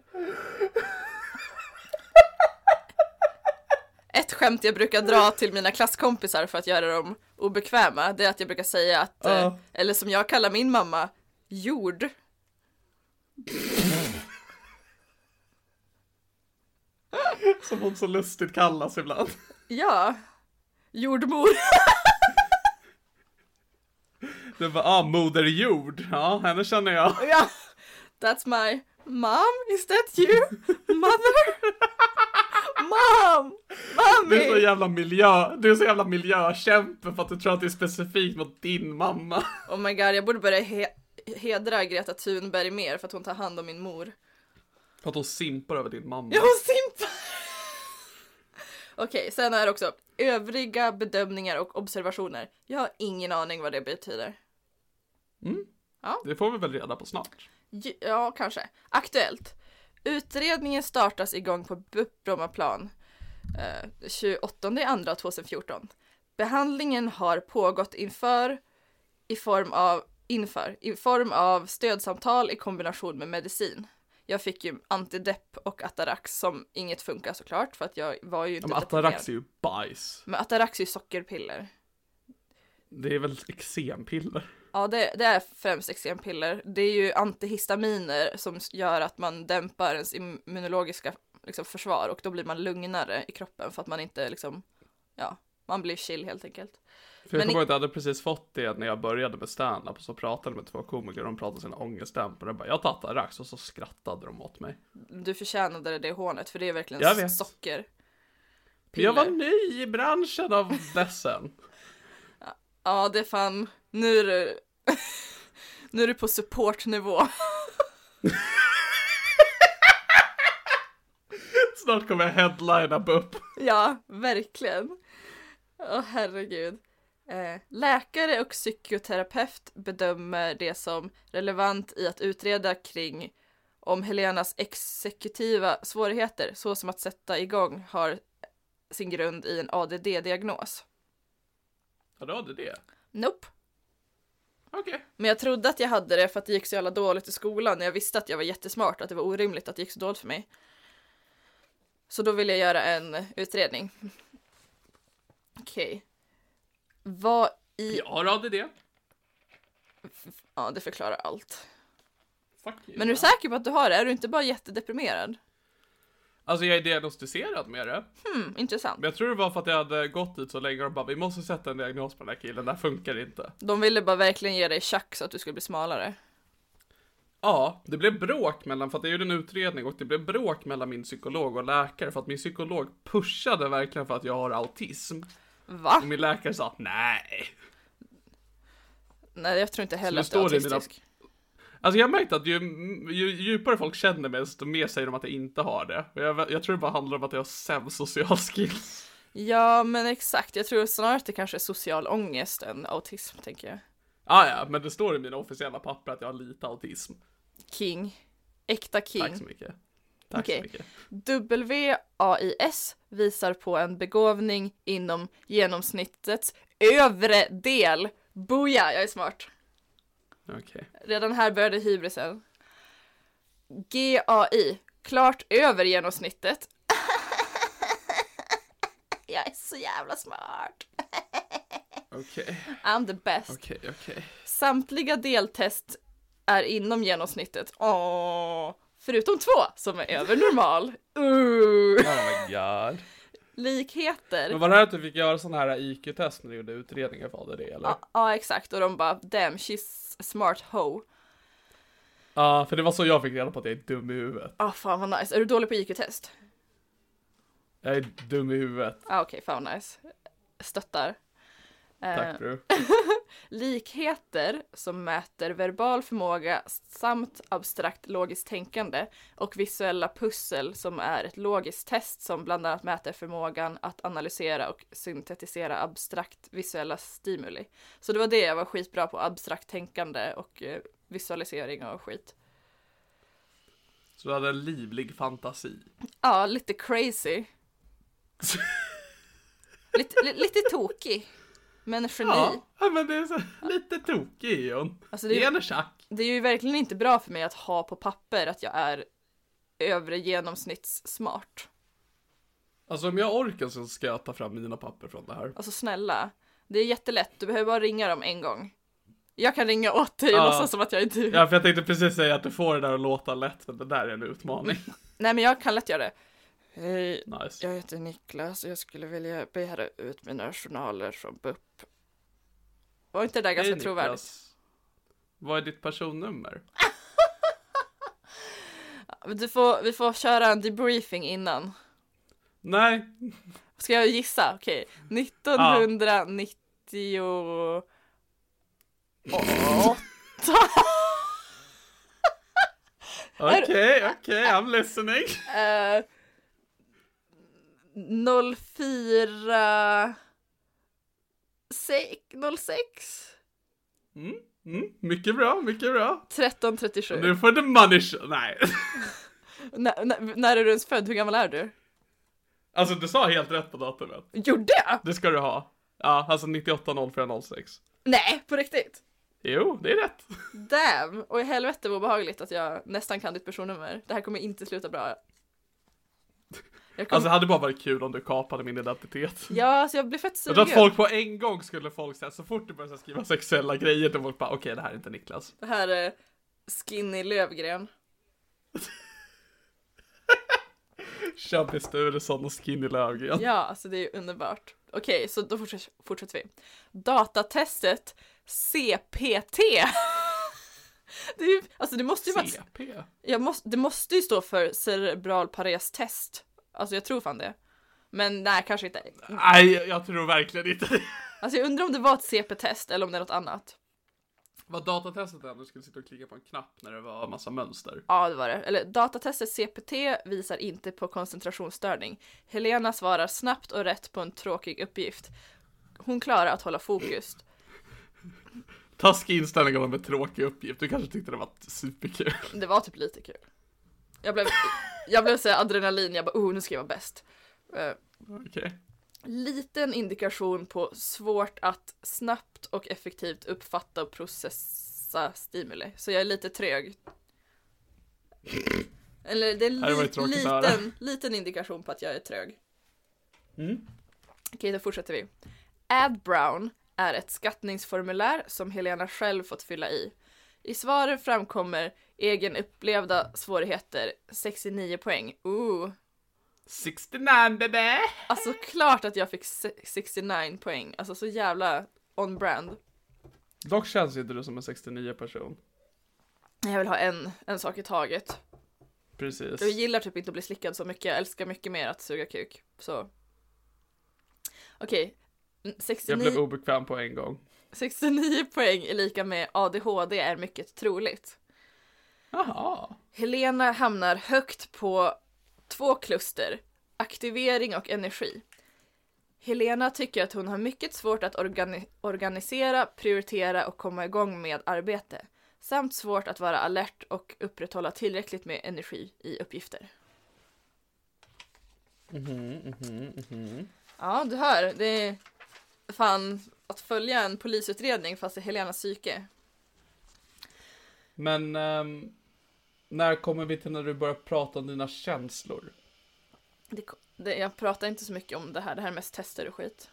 Ett skämt jag brukar dra till mina klasskompisar för att göra dem obekväma, det är att jag brukar säga att, Ja. eller som jag kallar min mamma, jord. Som hon så lustigt kallas ibland. Ja, jordmor. Det var, ah, Moder Jord. Ja, henne känner jag. ja, that's my mom, is that you? Mother? Du är så jävla miljö, du är så jävla miljökämpe för att du tror att det är specifikt mot din mamma. Oh my god, jag borde börja he hedra Greta Thunberg mer för att hon tar hand om min mor. För att hon simpar över din mamma. Ja, hon simpar! Okej, sen är det också övriga bedömningar och observationer. Jag har ingen aning vad det betyder. Det får vi väl reda på snart. Ja, kanske. Aktuellt. Utredningen startas igång på BUP Brommaplan eh, 28 andra 2014. Behandlingen har pågått inför i form av inför i form av stödsamtal i kombination med medicin. Jag fick ju antidepp och Atarax som inget funkar såklart för att jag var ju Ja, inte men Atarax är ju bajs. Men Atarax är ju sockerpiller. Det är väl eksempiller? Ja, det, det är främst eksempiller. Det är ju antihistaminer som gör att man dämpar ens immunologiska liksom, försvar och då blir man lugnare i kroppen för att man inte liksom, ja, man blir chill helt enkelt. För jag kommer ihåg att jag hade precis fått det när jag började med stand-up och så pratade med två komiker och de pratade sina ångestdämpare. Jag bara, jag tar Atarax och så skrattade de åt mig. Du förtjänade det hånet för det är verkligen socker. Men jag var Piller. ny i branschen av ledsen. Ja, det är fan, nu är du, nu är du på supportnivå. Snart kommer jag headlina BUP. Ja, verkligen. Åh herregud. Eh, läkare och psykoterapeut bedömer det som relevant i att utreda kring om Helenas exekutiva svårigheter, såsom att sätta igång, har sin grund i en ADD-diagnos. Ja, du det? Nope. Okej. Men jag trodde att jag hade det för att det gick så jävla dåligt i skolan när jag visste att jag var jättesmart, att det var orimligt att det gick så dåligt för mig. Så då ville jag göra en utredning. Okej. Vad i... Ja, du hade det. Ja, det förklarar allt. Fuck you. Men är du säker på att du har det? Är du inte bara jättedeprimerad? Alltså jag är diagnostiserad med det. Hmm, intressant. Men jag tror det var för att jag hade gått dit så länge och bara vi måste sätta en diagnos på den här killen, det här funkar inte. De ville bara verkligen ge dig tjack så att du skulle bli smalare. Ja, det blev bråk mellan, för att jag gjorde en utredning och det blev bråk mellan min psykolog och läkare för att min psykolog pushade verkligen för att jag har autism. Va? Och min läkare sa nej. Nej, jag tror inte heller att du är i mina- autistisk. Alltså jag har märkt att ju, ju djupare folk känner mig desto mer säger de att jag inte har det. Jag, jag tror det bara handlar om att jag har sämst social skills. Ja, men exakt. Jag tror snarare att det kanske är social ångest än autism, tänker jag. Ah, ja, men det står i mina officiella papper att jag har lite autism. King. Äkta king. Tack så mycket. Tack Okej. så mycket. WAIS visar på en begåvning inom genomsnittets övre del. Boja, jag är smart. Okej. Redan här började hybrisen. GAI, klart över genomsnittet. jag är så jävla smart. Okej, I'm the best. okej, okej. Samtliga deltest är inom genomsnittet. Åh, förutom två som är över normal. Uh. Oh my god. Likheter. Men var det här att du fick göra sån här IQ-test när du gjorde utredningen för ADD eller? Ja, ja, exakt. Och de bara damn, she's smart hoe. Ja, för det var så jag fick reda på att jag är dum i huvudet. Ah, fan vad nice. Är du dålig på IQ-test? Jag är dum i huvudet. Ah, Okej, fan vad nice. Stöttar. Eh, Tack bro. likheter som mäter verbal förmåga samt abstrakt logiskt tänkande och visuella pussel som är ett logiskt test som bland annat mäter förmågan att analysera och syntetisera abstrakt visuella stimuli. Så det var det jag var skitbra på, abstrakt tänkande och eh, visualisering och skit. Så du hade en livlig fantasi. Ja, lite crazy. lite, li, lite tokig. Men geni. Ja, ja, men det är så lite tokig är hon. Alltså, det är- Ge henne tjack. Det är ju verkligen inte bra för mig att ha på papper att jag är övre genomsnittssmart. Alltså om jag orkar så ska jag ta fram mina papper från det här. Alltså snälla, det är jättelätt, du behöver bara ringa dem en gång. Jag kan ringa åt dig och Ja. låtsas som att jag är du. Ja, för jag tänkte precis säga att du får det där att låta lätt, men det där är en utmaning. Nej men jag kan lätt göra det. Hej, Nice. jag heter Niklas och jag skulle vilja begära ut mina journaler från BUP. Var inte det där ganska Hej, trovärdigt? Vad är ditt personnummer? Du får, vi får köra en debriefing innan. Nej, Ska jag gissa? Okej. 1998. Okej, okej, I'm listening. Eh, 04 sex, 06 Mm, mm, mycket bra, mycket bra. 1337. Nu får the money show. Nej. När, är du ens född? Hur gammal är du? Alltså du sa helt rätt på datumet. Gjorde jag? Det ska du ha. Ja, alltså 98 04 06. Nej, på riktigt? Jo, det är rätt. Damn! Och i helvete vad obehagligt att jag nästan kan ditt personnummer. Det här kommer inte sluta bra. Jag kom... Alltså det hade bara varit kul om du kapade min identitet. Ja, alltså jag blir fett Jag sugen. tror att folk på en gång skulle folk säga så fort du börjar skriva sexuella grejer till folk bara okej det här är inte Niklas. Det här är Skinny Lövgren. Chubby Sturesson och Skinny Löfgren. Ja, alltså det är underbart. Okej, så då fortsätter, fortsätter vi. Datatestet CPT. det, ju, alltså det måste ju vara... CP? Jag måste, det måste ju stå för cerebral parestest. Alltså jag tror fan det. Men nej, kanske inte. Nej, jag tror verkligen inte det. Alltså jag undrar om det var ett CP-test eller om det är något annat. Vad datatestet är, du skulle sitta och klicka på en knapp när det var massa mönster. Ja, det var det. Eller datatestet CPT visar inte på koncentrationsstörning. Helena svarar snabbt och rätt på en tråkig uppgift. Hon klarar att hålla fokus. Taskig inställning av en tråkig uppgift, du kanske tyckte det var superkul. Det var typ lite kul. Jag blev, jag blev så här adrenalin, jag bara oh nu ska jag vara bäst. Eh, Okej. liten indikation på svårt att snabbt och effektivt uppfatta och processa stimuli. Så jag är lite trög. Eller det är li- höra. liten, liten indikation på att jag är trög. Mm. Okej, då fortsätter vi. Add Brown är ett skattningsformulär som Helena själv fått fylla i. I svaren framkommer egen upplevda svårigheter, 69 poäng. Ooh. 69 baby! Alltså klart att jag fick se- 69 poäng, alltså så jävla on brand. Dock känns inte du som en 69 person. Jag vill ha en, en sak i taget. Precis. Jag gillar typ inte att bli slickad så mycket, jag älskar mycket mer att suga kuk. Så. Okej. Jag 69, blev obekväm på en gång. 69 poäng är lika med ADHD är mycket troligt. Jaha. Helena hamnar högt på två kluster, aktivering och energi. Helena tycker att hon har mycket svårt att organi- organisera, prioritera och komma igång med arbete. Samt svårt att vara alert och upprätthålla tillräckligt med energi i uppgifter. Ja, du hör. Det är fan att följa en polisutredning fast i Helenas psyke. Men ehm, när kommer vi till när du börjar prata om dina känslor? Det, det, jag pratar inte så mycket om det här, det här är mest tester och skit.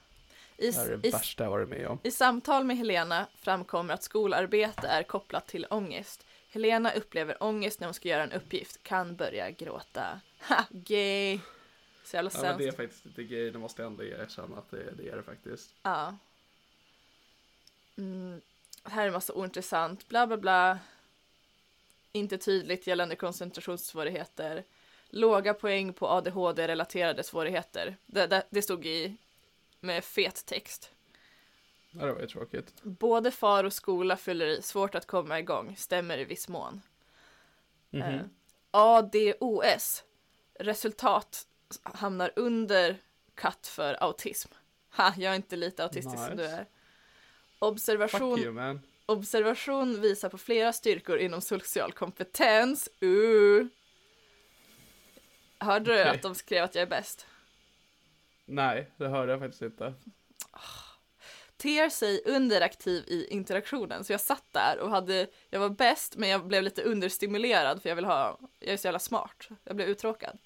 I, Det är det i, värsta jag varit med om. I samtal med Helena framkommer att skolarbete är kopplat till ångest. Helena upplever ångest när hon ska göra en uppgift, kan börja gråta. Ha, gay! Så jävla Ja, men det är faktiskt lite gay, det måste jag ändå erkänna att det, det är det faktiskt. Ja. Mm, här är en massa ointressant, bla bla bla. Inte tydligt gällande koncentrationssvårigheter. Låga poäng på ADHD-relaterade svårigheter. Det, det, det stod i med fet text. Ja, det var ju tråkigt. Både far och skola fyller i, svårt att komma igång, stämmer i viss mån. Mhm. Eh, ADOS, resultat hamnar under katt för autism. Ha, jag är inte lite autistisk som du Nice. är. Observation, you observation visar på flera styrkor inom social kompetens. Uh. Hörde du Okej. att de skrev att jag är bäst? Nej, det hörde jag faktiskt inte. ter sig underaktiv i interaktionen. Så jag satt där och hade, jag var bäst men jag blev lite understimulerad för jag vill ha, jag är så jävla smart. Jag blev uttråkad.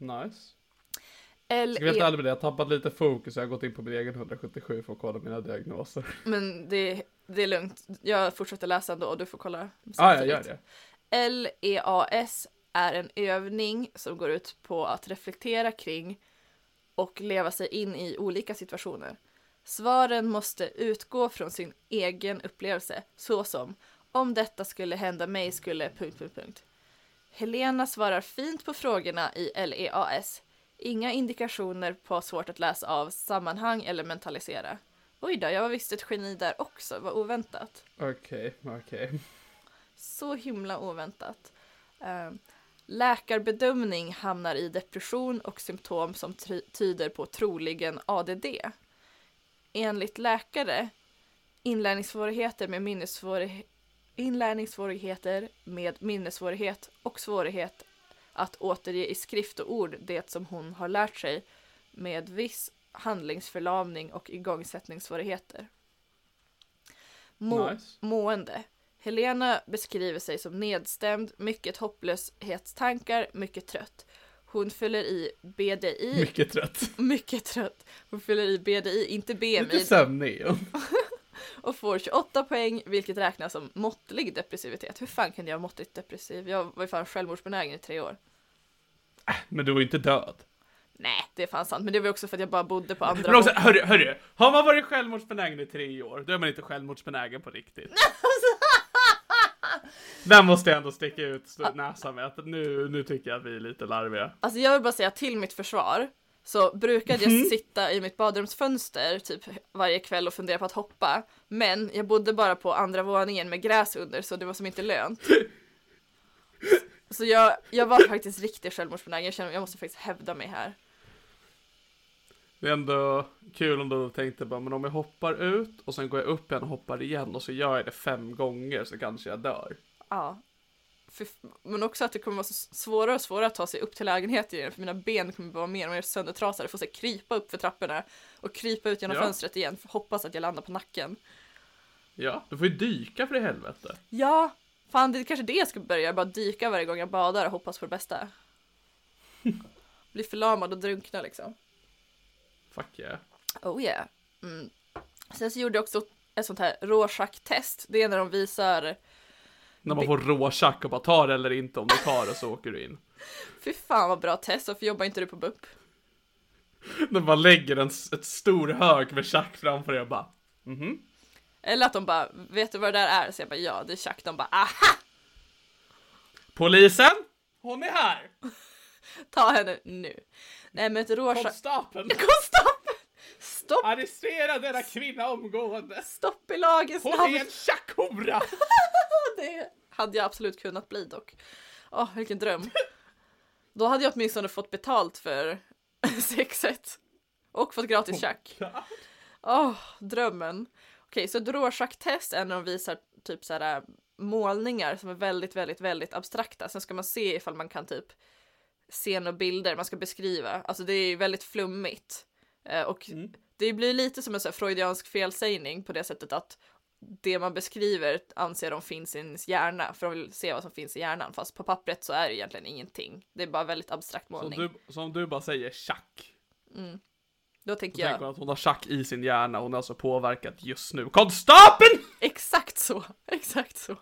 Nice. L Ska vi e, ärliga med det, jag har tappat lite fokus, jag har gått in på min egen 177 för att kolla mina diagnoser. men det, det är lugnt. Jag fortsätter läsa ändå och du får kolla. Ah, jag gör det. LEAS är en övning som går ut på att reflektera kring och leva sig in i olika situationer. Svaren måste utgå från sin egen upplevelse, såsom om detta skulle hända mig skulle... Punkt, punkt, punkt. Helena svarar fint på frågorna i LEAS. Inga indikationer på svårt att läsa av sammanhang eller mentalisera. Oj då, jag var visst ett geni där också, vad oväntat. Okej, okej. Så himla oväntat. Eh, läkarbedömning hamnar i depression och symptom som ty- tyder på troligen ADD. Enligt läkare, inlärningssvårigheter med minnessvårighet inlärningssvårigheter med minnessvårighet och svårighet att återge i skrift och ord det som hon har lärt sig med viss handlingsförlamning och igångsättningssvårigheter. Må- Nice. Mående. Helena beskriver sig som nedstämd, mycket hopplöshetstankar, mycket trött. Hon fyller i BDI, Mycket trött. mycket trött. Hon fyller i BDI, inte Lite BMI, sömnig. och får 28 poäng, vilket räknas som måttlig depressivitet. Hur fan kan jag vara måttligt depressiv? Jag var ju fan självmordsbenägen i tre år. Men du var inte död. Nej, det är fan sant, men det var också för att jag bara bodde på andra Men också, hörru, hörru. Har man varit självmordsbenägen i tre år, då är man inte självmordsbenägen på riktigt. Där måste jag ändå sticka ut näsan med att nu, nu tycker jag att vi är lite larviga. Alltså jag vill bara säga till mitt försvar så brukade jag sitta i mitt badrumsfönster typ varje kväll och fundera på att hoppa. Men jag bodde bara på andra våningen med gräs under så det var som inte lönt. Så jag, jag var faktiskt riktigt självmordsbenägen. Jag känner jag måste faktiskt hävda mig här. Det är ändå kul om du tänkte bara, men om jag hoppar ut och sen går jag upp igen och hoppar igen och så gör jag det fem gånger så kanske jag dör. Ja. Men också att det kommer vara så svårare och svårare att ta sig upp till lägenheten igen för mina ben kommer vara mer och mer söndertrasade. Jag får så här, krypa upp för trapporna och krypa ut genom Ja. fönstret igen. För hoppas att jag landar på nacken. Ja, du får ju dyka för i helvete. Ja, fan det är kanske det jag ska börja, bara dyka varje gång jag badar och hoppas på det bästa. Bli förlamad och drunkna liksom. Fuck yeah. Oh yeah. Mm. Sen så gjorde jag också ett sånt här Rorschach-test. Det är när de visar, När man får råchack och bara tar det eller inte, om du tar det så åker du in. fy fan vad bra test, varför jobbar inte du på BUP? När man lägger en ett stor hög med chack framför dig och bara, mhm. Eller att de bara, vet du vad det där är? Så jag bara, ja det är Chuck. De bara, aha! Polisen! Hon är här! Ta henne nu. Nej men ett Rorschach... Konstapeln! Konstapeln! Stopp! Arrestera denna kvinna omgående! Stopp i lagens Hon namn! är en tjackhora! Det hade jag absolut kunnat bli dock. Åh, vilken dröm. Då hade jag åtminstone fått betalt för sexet. Och fått gratis tjack. Åh, drömmen. Okej, så ett Rorschach-test är när de visar typ så här målningar som är väldigt, väldigt, väldigt abstrakta. Sen ska man se ifall man kan typ se några bilder man ska beskriva. Alltså det är väldigt flummigt. Eh, och det blir lite som en så freudiansk felsägning på det sättet att det man beskriver anser de finns i ens hjärna för de vill se vad som finns i hjärnan fast på pappret så är det egentligen ingenting. Det är bara väldigt abstrakt målning. du, som du bara säger tjack. Då Så tänker tänker jag att hon har tjack i sin hjärna, hon är alltså påverkad just nu. Konstapeln! exakt så, exakt så.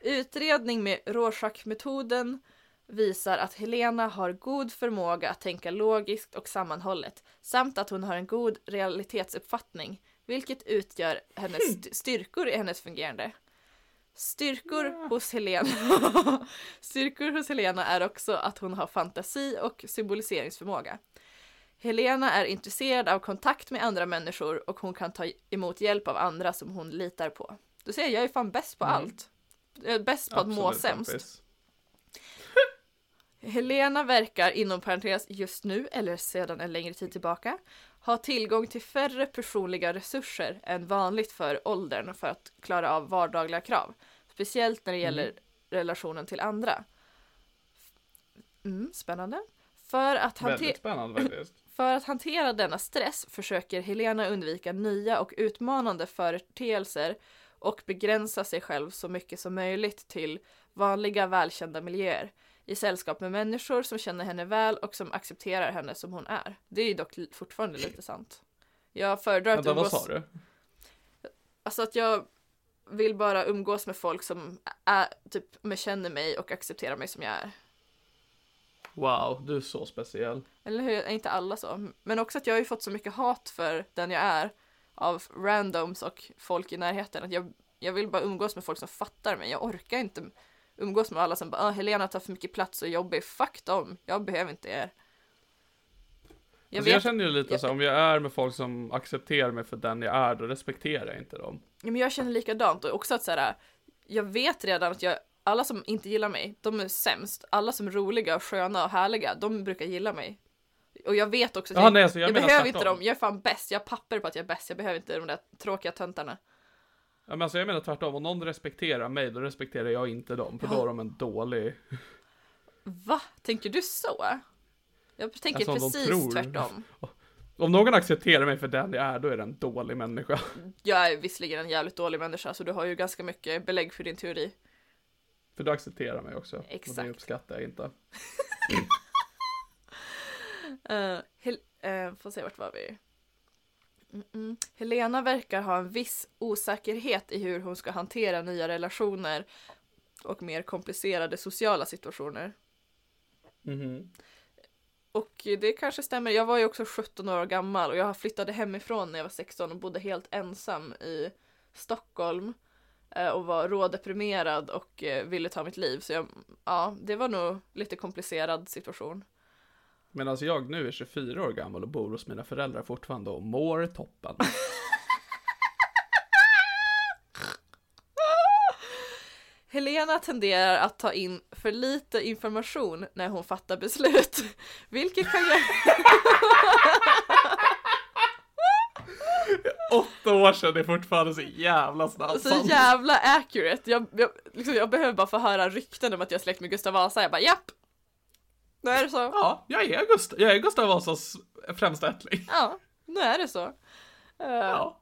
Utredning med Rorschach-metoden visar att Helena har god förmåga att tänka logiskt och sammanhållet samt att hon har en god realitetsuppfattning, vilket utgör hennes st- styrkor i hennes fungerande. Styrkor hos Helena Styrkor hos Helena är också att hon har fantasi och symboliseringsförmåga. Helena är intresserad av kontakt med andra människor och hon kan ta emot hjälp av andra som hon litar på. Du ser, jag är fan bäst på allt. Jag är bäst på att må Absolut, sämst. Helena verkar inom parentes just nu, eller sedan en längre tid tillbaka, ha tillgång till färre personliga resurser än vanligt för åldern för att klara av vardagliga krav. Speciellt när det gäller relationen till andra. Mm, spännande. För att, spännande för att hantera denna stress försöker Helena undvika nya och utmanande företeelser och begränsa sig själv så mycket som möjligt till vanliga välkända miljöer i sällskap med människor som känner henne väl och som accepterar henne som hon är. Det är ju dock fortfarande lite sant. Jag föredrar att Vänta, vad umgås... sa du? Alltså att jag vill bara umgås med folk som är, typ, känner mig och accepterar mig som jag är. Wow, du är så speciell. Eller hur? Är inte alla så? Men också att jag har ju fått så mycket hat för den jag är av randoms och folk i närheten. Att jag, jag vill bara umgås med folk som fattar mig. Jag orkar inte umgås med alla som bara ah, Helena tar för mycket plats och är jobbig. Fuck dem, jag behöver inte er. Jag alltså jag känner ju lite jag- så, om jag är med folk som accepterar mig för den jag är, då respekterar jag inte dem. ja, men jag känner likadant och också att så här, jag vet redan att jag, alla som inte gillar mig, de är sämst. Alla som är roliga och sköna och härliga, de brukar gilla mig. Och jag vet också att Ja, jag, nej, så jag jag, behöver inte dem, jag är fan bäst, jag har papper på att jag är bäst, jag behöver inte de där tråkiga töntarna. Ja, men alltså jag menar tvärtom, om någon respekterar mig, då respekterar jag inte dem, för då Ja. är de en dålig... Va? Tänker du så? Jag tänker Alltså, precis tvärtom. Om någon accepterar mig för den jag är, då är det en dålig människa. Jag är visserligen en jävligt dålig människa så du har ju ganska mycket belägg för din teori. För du accepterar mig också. Och Exakt. det uppskattar jag inte. Uh, Hel- eh, får se vart var vi? Mm-mm. Helena verkar ha en viss osäkerhet i hur hon ska hantera nya relationer och mer komplicerade sociala situationer. Mhm. Och det kanske stämmer. Jag var ju också 17 år gammal och jag flyttade hemifrån när jag var 16 och bodde helt ensam i Stockholm eh, och var rådeprimerad och eh, ville ta mitt liv. Så jag, ja, det var nog lite komplicerad situation. Alltså jag nu är 24 år gammal och bor hos mina föräldrar fortfarande och mår toppen. Helena tenderar att ta in för lite information när hon fattar beslut, vilket kan göra... Åtta år sedan är fortfarande så jävla snabbt. Så jävla accurate. Jag, jag, liksom, jag behöver bara få höra rykten om att jag är släkt med Gustav Vasa. Jag bara japp. Nu är det så. Ja, jag är, Gust- jag är Gustav Vasas främsta ättling. Ja, nu är det så. Uh, Ja.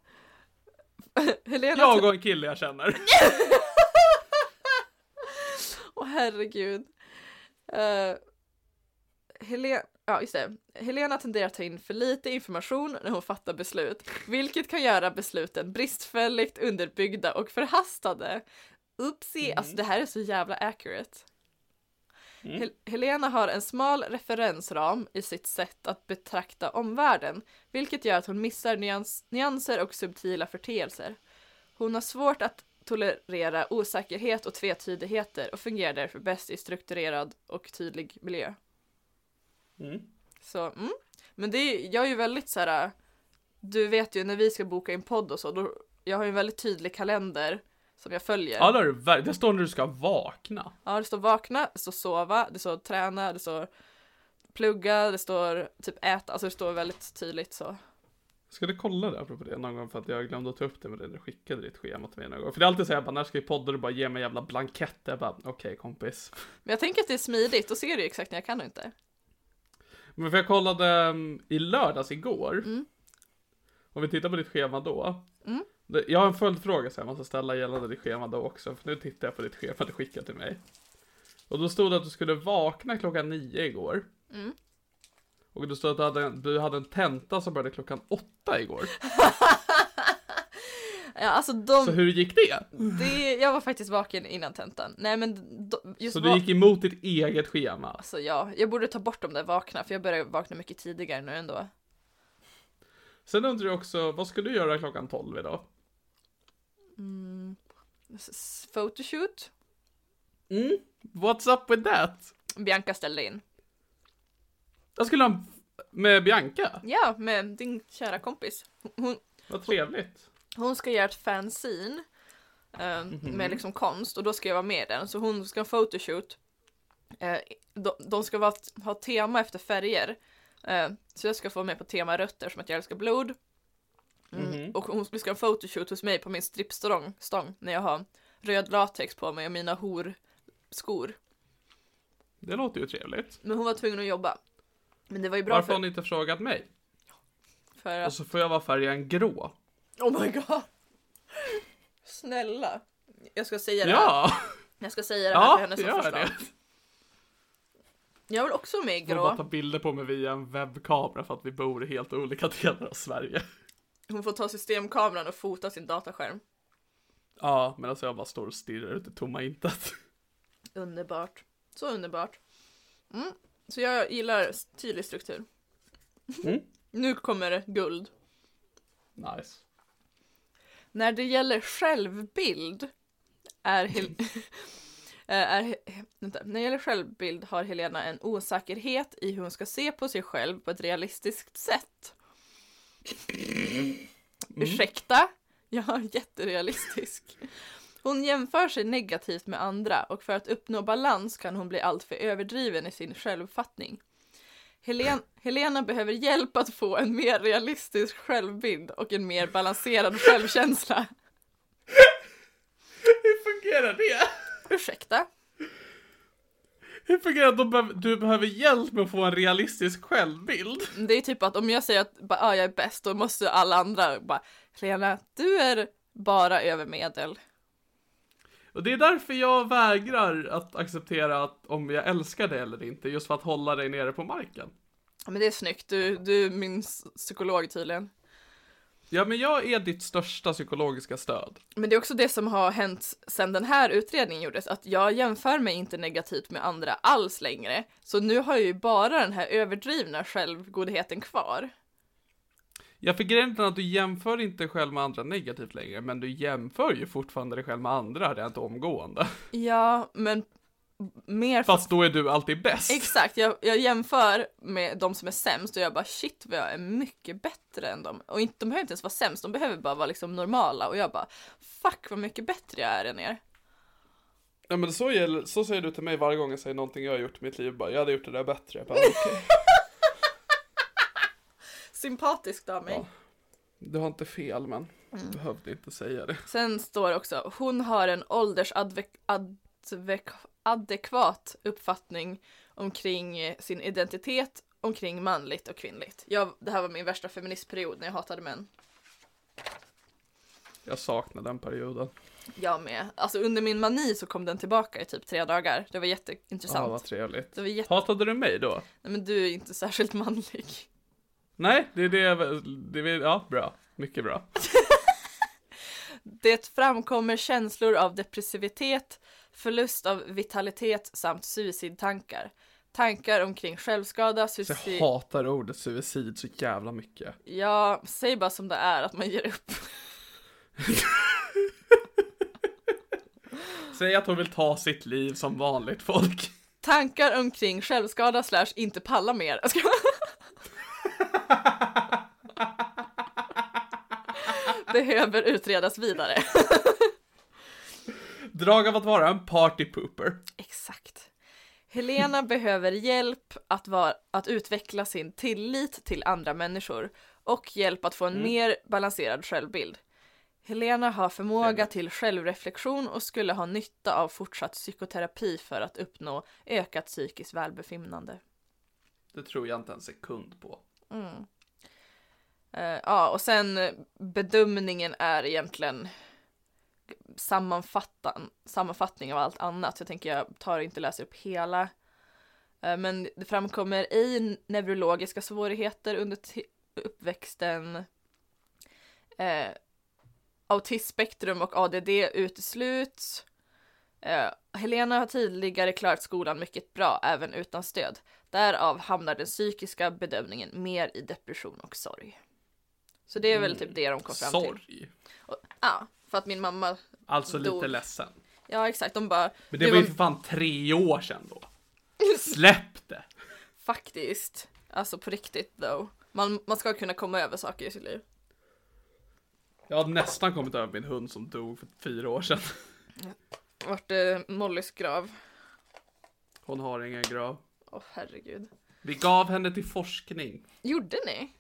Helena... Jag och en kille jag känner. Åh herregud. Uh, Helena... Ja, just det. Helena tenderar att ta in för lite information när hon fattar beslut, vilket kan göra besluten bristfälligt underbyggda och förhastade. Oopsie, alltså det här är så jävla accurate. Hel- Helena har en smal referensram i sitt sätt att betrakta omvärlden, vilket gör att hon missar nyans- nyanser och subtila förteelser. Hon har svårt att tolerera osäkerhet och tvetydigheter och fungerar därför bäst i strukturerad och tydlig miljö. Mm. Så, mm. Men det är, jag är ju väldigt så här. du vet ju när vi ska boka in podd och så, då, jag har ju en väldigt tydlig kalender som jag följer. Ja, det, är, det det står när du ska vakna. Ja, det står vakna, det står sova, det står träna, det står plugga, det står typ äta, alltså det står väldigt tydligt så. Ska du kolla det apropå det någon gång för att jag glömde att ta upp det med dig när du skickade ditt schema till mig någon gång. För det är alltid så här, jag bara, när ska vi podda? Du bara ger mig jävla blanketter. Jag bara, okej kompis. Men jag tänker att det är smidigt, då ser du ju exakt när jag kan och inte. Men för jag kollade um, i lördags igår. Mm. Om vi tittar på ditt schema då. Mm. Jag har en följdfråga som jag måste ställa gällande ditt schema då också. För nu tittar jag på ditt schema du skickade till mig. Och då stod det att du skulle vakna klockan nio igår. Mm. Och då stod att du hade, en- du hade en tenta som började klockan åtta igår. Ja, alltså de, Så hur gick det? det, jag var faktiskt vaken innan tentan. Nej men de, just Så du gick emot ditt eget schema? Alltså ja, jag borde ta bort de där vakna, för jag börjar vakna mycket tidigare nu ändå. Sen undrar jag också, vad ska du göra klockan 12 idag? Mm. Photoshoot. Mm. What's up with that? Bianca ställde in. Jag skulle ha en med Bianca. Ja, med din kära kompis. Hon, Vad trevligt. hon ska göra ett fanzine eh, med liksom konst och då ska jag vara med den. Så hon ska ha photoshoot. Eh, de, de ska vara, ha tema efter färger. Eh, så jag ska få med på tema rötter som att jag älskar blod. Mm. Och hon ska ha en photoshoot hos mig på min strippstång stång, när jag har röd latex på mig och mina horskor. Det låter ju trevligt. Men hon var tvungen att jobba. Men det var ju bra Varför för, har ni inte frågat mig? för Och att... så får jag vara färgen grå. Oh my god! Snälla. Jag ska säga det här. Ja! Jag ska säga det här Ja, henne som gör förslag. det. Jag vill också med i Jag bara grå. ta bilder på mig via en webbkamera för att vi bor i helt olika delar av Sverige. Hon får ta systemkameran och fota sin dataskärm. Ja, men alltså jag bara står och stirrar ut i tomma intet. Underbart. Så underbart. Mm. Så jag gillar tydlig struktur. Mm. Nu kommer det guld. Nice. När det gäller självbild är, Hel- Eh, Är, vänta, när det gäller självbild har Helena en osäkerhet i hur hon ska se på sig själv på ett realistiskt sätt. Ursäkta? Ja, jätterealistisk. Hon jämför sig negativt med andra och för att uppnå balans kan hon bli alltför överdriven i sin självuppfattning. Helen, Helena behöver hjälp att få en mer realistisk självbild och en mer balanserad självkänsla. Hur fungerar det? Ursäkta? Hur fungerar det att du behöver hjälp med att få en realistisk självbild? Det är typ att om jag säger att bara, ah, jag är bäst, då måste alla andra bara Helena, du är bara över medel. Och det är därför jag vägrar att acceptera att om jag älskar dig eller inte, just för att hålla dig nere på marken. Men det är snyggt, du, du är min psykolog tydligen. Ja, men jag är ditt största psykologiska stöd. Men det är också det som har hänt sedan den här utredningen gjordes, att jag jämför mig inte negativt med andra alls längre. Så nu har jag ju bara den här överdrivna självgodheten kvar. Jag fick grejen att du jämför inte själv med andra negativt längre, men du jämför ju fortfarande dig själv med andra rent omgående. Ja, men mer Fast då är du alltid bäst. Exakt, jag, jag jämför med de som är sämst och jag bara shit vad jag är mycket bättre än dem. Och inte, de behöver inte ens vara sämst, de behöver bara vara liksom normala och jag bara fuck vad mycket bättre jag är än er. Ja men så, gäller, så säger du till mig varje gång jag säger någonting jag har gjort i mitt liv, bara jag hade gjort det där bättre. Jag bara, okej. Sympatiskt av mig. Ja. Du har inte fel men, du behövde inte säga det. Sen står det också, hon har en åldersadekvat uppfattning omkring eh, sin identitet, omkring manligt och kvinnligt. Jag, det här var min värsta feministperiod när jag hatade män. Jag saknar den perioden. Jag med. Alltså under min mani så kom den tillbaka i typ tre dagar. Det var Ja, jätteintressant. vad trevligt. Det var jätte... Hatade du mig då? Nej men du är inte särskilt manlig. Nej, det är det jag, det är, ja bra. Mycket bra. Det framkommer känslor av depressivitet, förlust av vitalitet samt suicidtankar. Tankar omkring självskada, Så jag suicid... hatar ordet suicid så jävla mycket. Ja, säg bara som det är, att man ger upp. Säg att hon vill ta sitt liv som vanligt folk. Tankar omkring självskada slash inte palla mer. Behöver utredas vidare. Drag av att vara en party pooper. Exakt. Helena behöver hjälp att, vara, att utveckla sin tillit till andra människor och hjälp att få en mer balanserad självbild. Helena har förmåga till självreflektion och skulle ha nytta av fortsatt psykoterapi för att uppnå ökat psykiskt välbefinnande. Det tror jag inte en sekund på. Eh, ja, och sen eh, bedömningen är egentligen sammanfattan, sammanfattning av allt annat. Jag tänker jag tar inte läser upp hela. Eh, men det framkommer ej neurologiska svårigheter under uppväxten. Eh, autismspektrum och ADD utesluts. Eh, Helena har tidigare klarat skolan mycket bra, även utan stöd. Därav hamnar den psykiska bedömningen mer i depression och sorg. Så det är väl typ det de kom fram till. Sorg. Ja, för att min mamma, Alltså Dog. lite ledsen. ja exakt, de bara, Men det, Det var ju för fan tre år sedan då. Släpp det! faktiskt, alltså på riktigt though. Man, man ska kunna komma över saker i sitt liv. Jag har nästan kommit över min hund som dog för fyra år sedan. Vart är Mollys grav? Hon har ingen grav. Åh herregud. Vi gav henne till forskning. Gjorde ni?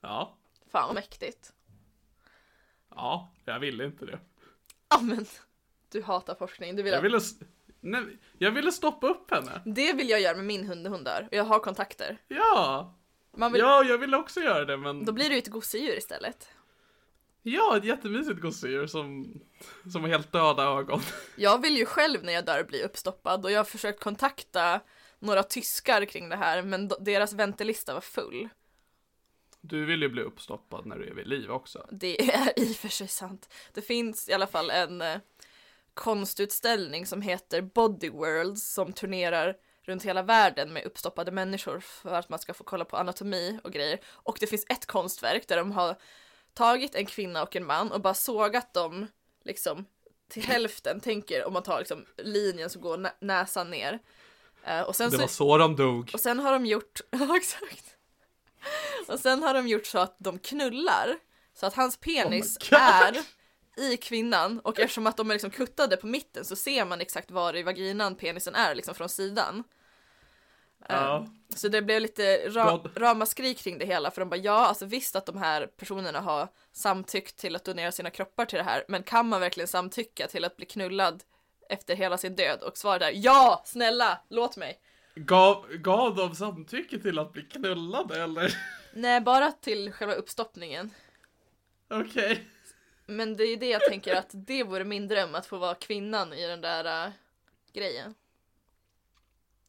Ja, Fan vad mäktigt. ja, jag ville inte det. Ja men, du hatar forskning. Du vill Jag ville, nej, jag ville stoppa upp henne. Det vill jag göra med min hund när hon dör. Jag har kontakter. Ja, Man vill... ja, jag ville också göra det men... Då blir ju ett gosedjur istället. Ja, ett jättemysigt gosedjur som, som har helt döda ögon. Jag vill ju själv när jag dör bli uppstoppad och jag har försökt kontakta några tyskar kring det här men deras väntelista var full. Du vill ju bli uppstoppad när du är vid liv också. Det är i och för sig sant. Det finns i alla fall en eh, konstutställning som heter Body Worlds som turnerar runt hela världen med uppstoppade människor för att man ska få kolla på anatomi och grejer. Och det finns ett konstverk där de har tagit en kvinna och en man och bara sågat dem liksom till hälften, tänker om man tar liksom linjen som går nä- näsan ner. Eh, och, sen Det så, var så de dog. och sen har de gjort, exakt. Och sen har de gjort så att de knullar. Så att hans penis Oh är i kvinnan och eftersom att de är liksom kuttade på mitten så ser man exakt var i vaginan penisen är liksom från sidan. Ja. Eh, Så det blev lite ra- ramaskri kring det hela för de bara ja, alltså visst att de här personerna har samtyckt till att donera sina kroppar till det här men kan man verkligen samtycka till att bli knullad efter hela sin död? Och svaret är ja, snälla, låt mig. Gav, gav de samtycke till att bli knullade eller? Nej, bara till själva uppstoppningen. Okej. Men det är ju det jag tänker att det vore min dröm att få vara kvinnan i den där äh, grejen.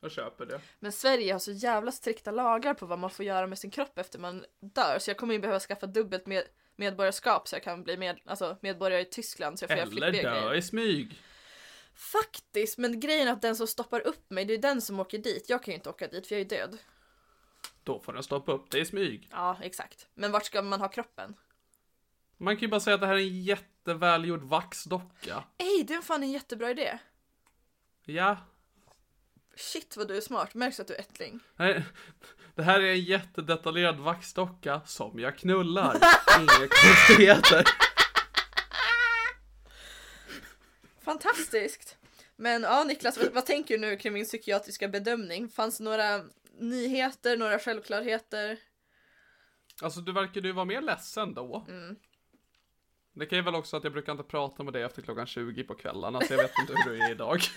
Jag köper det. Men Sverige har så jävla strikta lagar på vad man får göra med sin kropp efter man dör så jag kommer ju behöva skaffa dubbelt med medborgarskap så jag kan bli med, alltså, medborgare i Tyskland så jag får göra Eller flippiga dö i smyg. Faktiskt, men grejen är att den som stoppar upp mig, det är den som åker dit. Jag kan ju inte åka dit för jag är död. Då får den stoppa upp det i smyg. Ja, exakt. Men vart ska man ha kroppen? Man kan ju bara säga att det här är en jättevälgjord vaxdocka. Ej, det är fan en jättebra idé. Ja. Shit vad du är smart, märks att du är ättling. Nej, Det här är en jättedetaljerad vaxdocka som jag knullar. Inga konstigheter. Fantastiskt! Men ja, Niklas, vad, vad tänker du nu kring min psykiatriska bedömning? Fanns det några nyheter, några självklarheter? Alltså du verkar ju vara mer ledsen då. Mm. Det kan ju väl också att jag brukar inte prata med dig efter klockan 20 på kvällarna, så jag vet inte hur du är idag.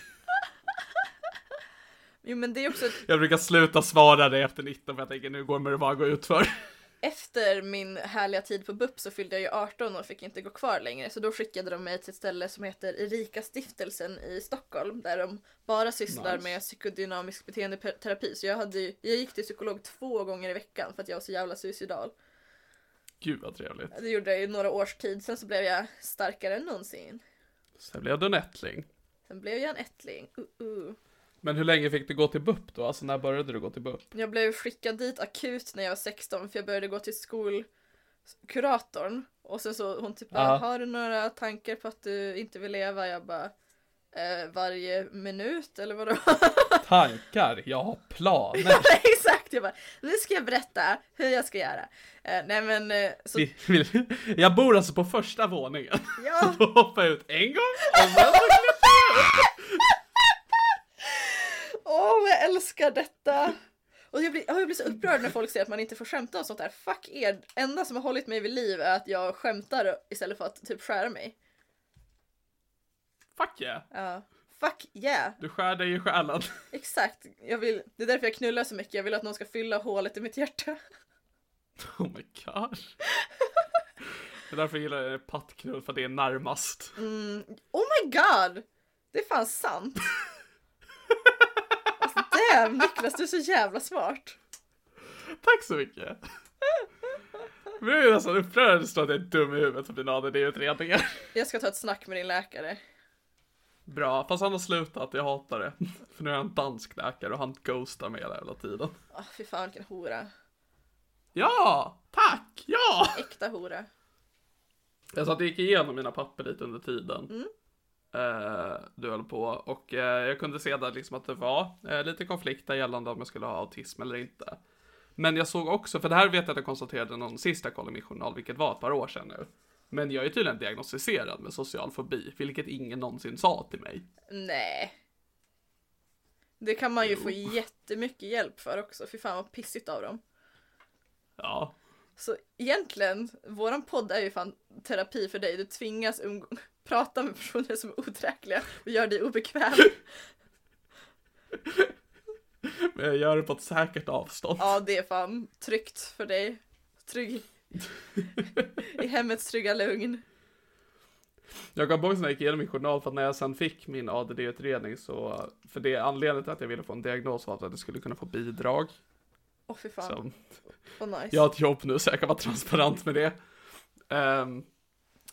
Jo men det är också Jag brukar sluta svara dig efter 19 för jag tänker nu går det bara gå ut för. Efter min härliga tid på BUP så fyllde jag ju 18 och fick inte gå kvar längre så då skickade de mig till ett ställe som heter Erika stiftelsen i Stockholm där de bara sysslar Nice. med psykodynamisk beteendeterapi så jag, hade, jag gick till psykolog två gånger i veckan för att jag var så jävla suicidal. Gud vad trevligt. Det gjorde jag i några års tid sen så blev jag starkare än någonsin. Sen blev du en ättling. Sen blev jag en ättling. Uh, uh. Men hur länge fick du gå till BUP då? Alltså när började du gå till BUP? Jag blev skickad dit akut när jag var 16 för jag började gå till skolkuratorn. Och sen så hon typ bara, Ja. har du några tankar på att du inte vill leva? Jag bara, eh, varje minut eller vadå? Tankar? Jag har planer. Exakt, jag bara, nu ska jag berätta hur jag ska göra. Eh, nej men, eh, så, Jag bor alltså på första våningen. ja, Då hoppar jag ut en gång och sen så. Åh vad jag älskar detta! Och jag blir, jag blir så upprörd när folk säger att man inte får skämta om sånt där. Fuck er! enda som har hållit mig vid liv är att jag skämtar istället för att typ skära mig. Fuck yeah. Ja. Fuck yeah! Du skär dig i själen. Exakt. Jag vill, det är därför jag knullar så mycket. Jag vill att någon ska fylla hålet i mitt hjärta. Oh my god. Det är därför jag gillar pattknull, för det är närmast. Mm. Oh my god! Det är fan sant. Damn Niklas, du är så jävla smart. Tack så mycket. Men jag är nästan upprörd att jag är dum i huvudet för dina ADD-utredningar. Jag ska ta ett snack med din läkare. Bra, fast han har slutat, jag hatar det. För nu är han en dansk läkare och han ghostar mig hela jävla tiden. Oh, fy fan vilken hora. Ja, tack, ja! Äkta hora. Jag satt och gick igenom mina papper lite under tiden. Mm. Eh, du höll på och eh, jag kunde se där liksom att det var eh, lite konflikter gällande om jag skulle ha autism eller inte. Men jag såg också, för det här vet jag att jag konstaterade någon sista kollade i min journal, vilket var ett par år sedan nu. Men jag är tydligen diagnostiserad med social fobi, vilket ingen någonsin sa till mig. Nej. Det kan man ju få jättemycket hjälp för också. Fy fan vad pissigt av dem. Ja, Så egentligen, våran podd är ju fan terapi för dig. Du tvingas umgå- prata med personer som är oträkliga och gör dig obekväm. men jag gör det på ett säkert avstånd. Ja, det är fan tryggt för dig. Trygg. I hemmets trygga lugn. Jag kommer ihåg när jag gick igenom min journal för att när jag sen fick min ADD-utredning så, för det anledningen till att jag ville få en diagnos var att jag skulle kunna få bidrag. Åh fy fan, Så vad nice. jag har ett jobb nu så jag kan vara transparent med det. Ehm,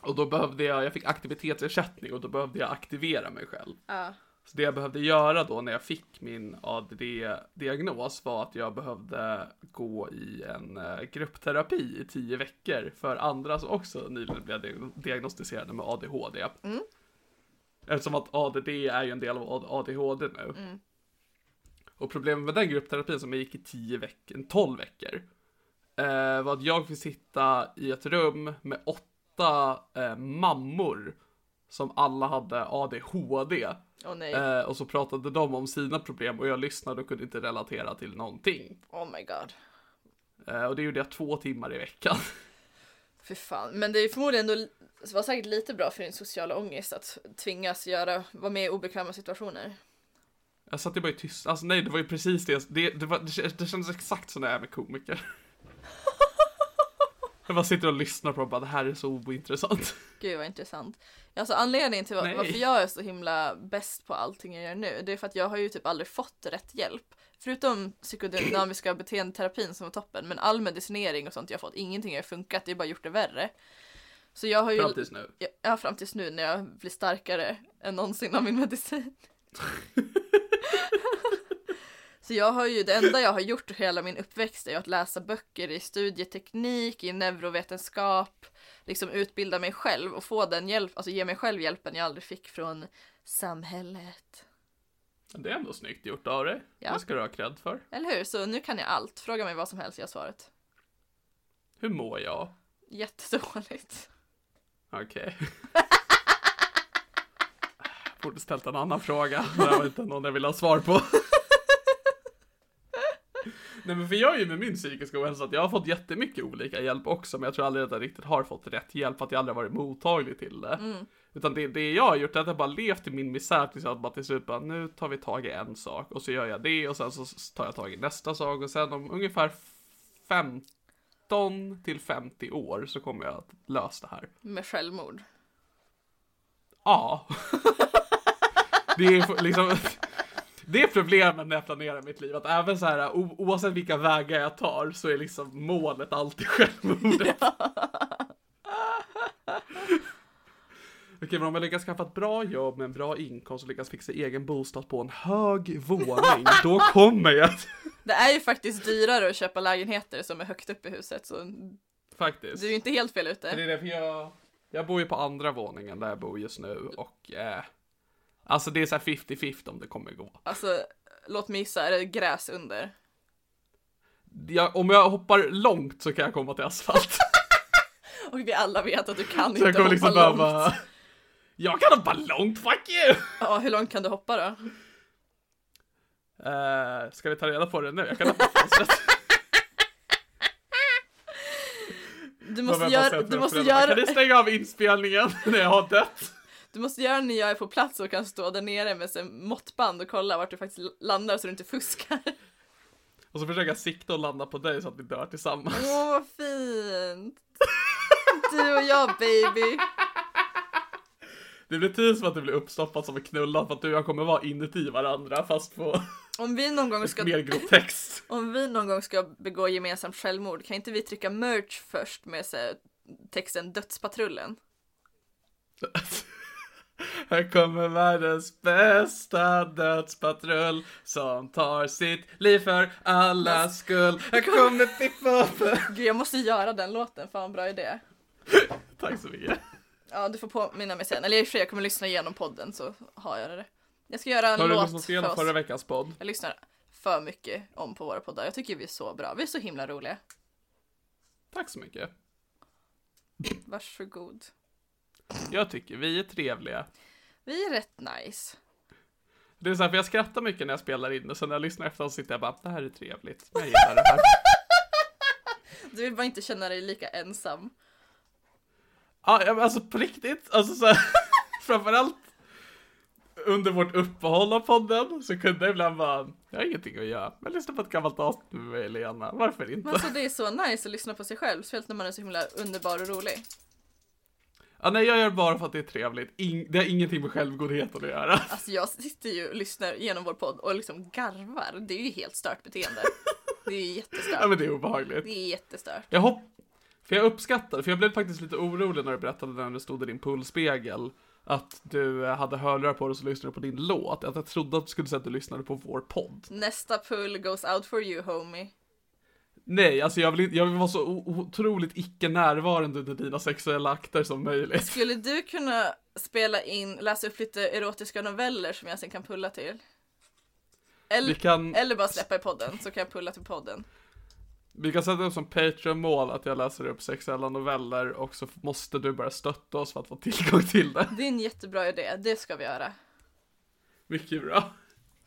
och då behövde jag, jag fick aktivitetsersättning och då behövde jag aktivera mig själv. Ja. Så det jag behövde göra då när jag fick min ADD-diagnos var att jag behövde gå i en eh, gruppterapi i tio veckor för andra som också nyligen blev diag- diagnostiserade med ADHD. Mm. Eftersom att ADD är ju en del av ADHD nu. Mm. Och problemet med den gruppterapin som jag gick i 10 veckor, 12 veckor. Eh, var att jag fick sitta i ett rum med åtta eh, mammor. Som alla hade ADHD. Åh nej, Eh, och så pratade de om sina problem och jag lyssnade och kunde inte relatera till någonting. oh my god. Eh, och det gjorde jag två timmar i veckan. Fy fan. Men det är förmodligen ändå, var säkert lite bra för din sociala ångest att tvingas göra, vara med i obekväma situationer. Jag satt ju bara i tyst. Alltså nej, det var ju precis det. Det, det, var, det, det kändes exakt som det är med komiker. Jag bara sitter och lyssnar på och bara det här är så ointressant. Gud vad intressant. Alltså anledningen till Nej. varför jag är så himla bäst på allting jag gör nu, det är för att jag har ju typ aldrig fått rätt hjälp. Förutom psykodynamiska beteendeterapin som var toppen, men all medicinering och sånt jag fått, ingenting har funkat, det har bara gjort det värre. Så jag har ju, Fram tills nu. ja, fram tills nu när jag blir starkare än någonsin av min medicin. Så jag har ju, det enda jag har gjort hela min uppväxt är att läsa böcker i studieteknik, i neurovetenskap, liksom utbilda mig själv och få den hjälp, alltså ge mig själv hjälpen jag aldrig fick från samhället. Det är ändå snyggt gjort av dig. Ja. Det ska du ha cred för. Eller hur? Så nu kan jag allt. Fråga mig vad som helst, jag har svaret. Hur mår jag? Jättedåligt. Okej. Borde ställt en annan fråga. Det var inte någon jag vill ha svar på. Nej men för jag är ju med min psykiska ohälsa att jag har fått jättemycket olika hjälp också men jag tror aldrig att jag riktigt har fått rätt hjälp för att jag aldrig varit mottaglig till det. Utan det, det jag har gjort är att jag bara levt i min misär tills jag bara till slut bara nu tar vi tag i en sak och så gör jag det och sen så tar jag tag i nästa sak och sen om ungefär 15 till 50 år så kommer jag att lösa det här. Med självmord. Ja. Det är liksom Det är problemet när jag planerar mitt liv, att även så här oavsett vilka vägar jag tar så är liksom målet alltid självmordet. Okej, men om jag lyckas skaffa ett bra jobb med en bra inkomst och lyckas fixa egen bostad på en hög våning, då kommer jag Det är ju faktiskt dyrare att köpa lägenheter som är högt upp i huset så faktiskt. du är ju inte helt fel ute. det är därför jag, jag bor ju på andra våningen där jag bor just nu och eh, alltså det är så här 50-50 om det kommer gå. Alltså, låt mig gissa, är det gräs under? Jag, om jag hoppar långt så kan jag komma till asfalt. Och vi alla vet att du kan Så inte kommer hoppa liksom långt. behöva... Jag kan hoppa långt, fuck you! Ja, hur långt kan du hoppa då? Uh, ska vi ta reda på det nu? Jag kan hoppa fönstret. Du måste göra, du måste göra, Kan ni stänga av inspelningen när jag har dött? Du måste göra när jag är på plats och kan stå där nere med sin måttband och kolla vart du faktiskt landar så du inte fuskar. Och så försöker jag sikta och landa på dig så att vi dör tillsammans. Åh, vad fint! Du och jag baby! Det blir tid som att det blir uppstoppat som en knullad för att du och jag kommer vara inuti varandra fast på Om vi någon gång ska mer groteskt. Om vi någon gång ska begå gemensamt självmord, kan inte vi trycka merch först med så här, texten Dödspatrullen? Här kommer världens bästa dödspatrull som tar sitt liv för allas skull. Här kommer Pippa. Gud, jag måste göra den låten, fan bra idé. Tack så mycket. Ja, du får påminna mig sen. Eller i och för sig, jag kommer lyssna igenom podden så har jag det. Jag ska göra en Har du låt lyssnat för igenom oss. förra veckans podd? Jag lyssnar för mycket om på våra poddar. Jag tycker vi är så bra. Vi är så himla roliga. Tack så mycket. Varsågod. Jag tycker vi är trevliga. Vi är rätt nice. Det är så här, för jag skrattar mycket när jag spelar in det, så när jag lyssnar efter så sitter jag bara, det här är trevligt. Jag gillar det här. Du vill bara inte känna dig lika ensam. Ja, men alltså på riktigt, alltså så här, framförallt under vårt uppehåll av podden så kunde jag ibland bara, jag har ingenting att göra, men lyssna på ett gammalt avsnitt med mig och Lena, varför inte? Men alltså det är så nice att lyssna på sig själv, speciellt när man är så himla underbar och rolig. Ja, nej, jag gör det bara för att det är trevligt, In, det har ingenting med självgodheten att göra. Alltså jag sitter ju och lyssnar genom vår podd och liksom garvar. Det är ju helt stört beteende. Det är ju Ja, jättestört. men det är obehagligt. Det är jättestört. Jag hopp... För jag uppskattar, för jag blev faktiskt lite orolig när du berättade när du stod i din poolspegel att du hade hörlurar på dig och så lyssnade på din låt. Att jag trodde att du skulle säga att du lyssnade på vår podd. Nästa pull goes out for you homie. Nej, alltså jag vill, inte, jag vill vara så otroligt icke närvarande under dina sexuella akter som möjligt. Skulle du kunna spela in, läsa upp lite erotiska noveller som jag sen kan pulla till? Eller, kan, eller bara släppa i podden, så kan jag pulla till podden. vi kan sätta upp som Patreon-mål att jag läser upp sexuella noveller och så måste du bara stötta oss för att få tillgång till det. Det är en jättebra idé, det ska vi göra. Mycket bra.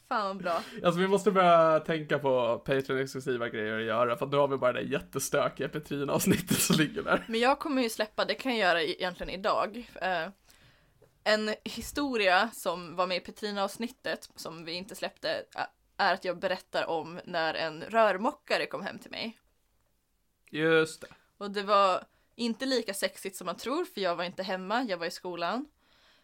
Fan bra. Alltså vi måste börja tänka på Patreon-exklusiva grejer att göra för nu har vi bara det jättestökiga Petrina-avsnittet som ligger där. Men jag kommer ju släppa, det kan jag göra egentligen idag. Eh, en historia som var med i Petrina-avsnittet, som vi inte släppte, är att jag berättar om när en rörmokare kom hem till mig. Just det. Och det var inte lika sexigt som man tror, för jag var inte hemma, jag var i skolan.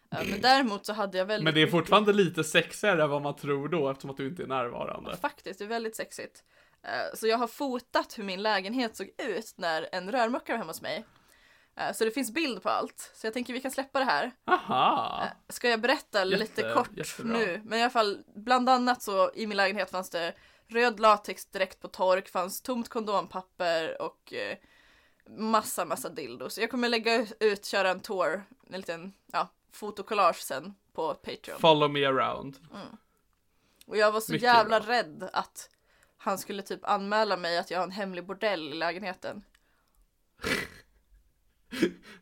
Men däremot så hade jag väldigt Men det är mycket- fortfarande lite sexigare än vad man tror då eftersom att du inte är närvarande. Faktiskt, det är väldigt sexigt. Eh, Så jag har fotat hur min lägenhet såg ut när en rörmokare var hemma hos mig. Eh, Så det finns bild på allt. Så jag tänker vi kan släppa det här. Aha! Eh, Ska jag berätta Jätte- lite kort jättebra. nu? Men i alla fall, bland annat så i min lägenhet fanns det röd latex direkt på tork, fanns tomt kondompapper och massa, massa dildos. Jag kommer lägga ut, köra en tour, en liten, ja, fotokollage sen på Patreon. Follow me around. Och jag var så Mycket jävla bra. rädd att han skulle typ anmäla mig att jag har en hemlig bordell i lägenheten.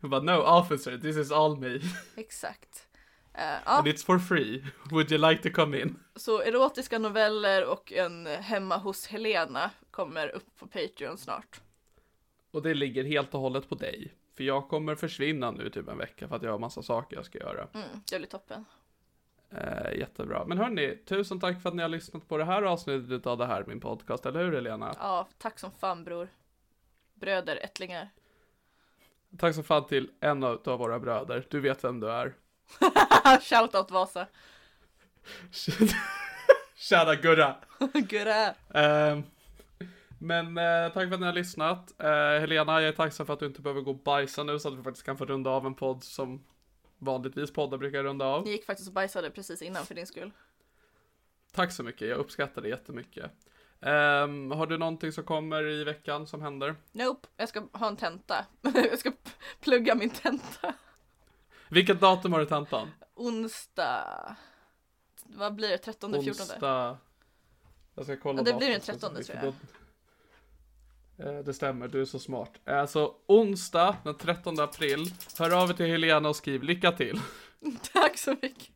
Bara, no officer, this is all me. Exakt. Ja, And it's for free. Would you like to come in? så erotiska noveller och en hemma hos Helena kommer upp på Patreon snart. Och det ligger helt och hållet på dig. För jag kommer försvinna nu typ en vecka för att jag har massa saker jag ska göra. Mm, det blir toppen. Eh, jättebra. Men hörni, tusen tack för att ni har lyssnat på det här avsnittet av det här, min podcast. Eller hur Helena? Ja, tack som fan bror. Bröder, ättlingar. Tack så fan till en av våra bröder. Du vet vem du är. Shoutout Vasa. Tjena Gurra! Gurra. Ehm, men eh, tack för att ni har lyssnat. Eh, Helena, jag är tacksam för att du inte behöver gå och bajsa nu så att vi faktiskt kan få runda av en podd som vanligtvis poddar brukar runda av. Jag gick faktiskt och bajsade precis innan för din skull. Tack så mycket, jag uppskattar det jättemycket. Ehm, har du någonting som kommer i veckan som händer? Nope, jag ska ha en tenta. jag ska plugga min tenta. Vilket datum har du tentan? Onsdag. Vad blir det? 13, 14? Onsdag. Jag ska kolla Ja, det blir den datumet så 13, mycket. tror jag. Det stämmer, du är så smart. Alltså onsdag den 13 april. Hör av er till Helena och skriv lycka till. Tack så mycket.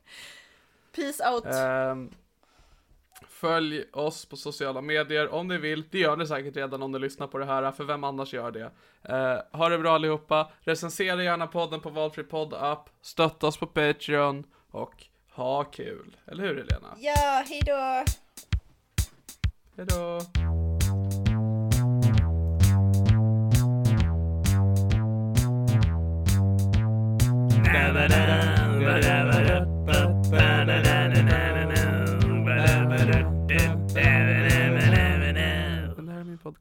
Peace out. Ehm, följ oss på sociala medier om ni vill. Det gör ni säkert redan om ni lyssnar på det här, för vem annars gör det? Uh, ha det bra allihopa. Recensera gärna podden på valfri podd-app. Stötta oss på Patreon och ha kul. Eller hur Helena? Ja, hejdå. Hejdå!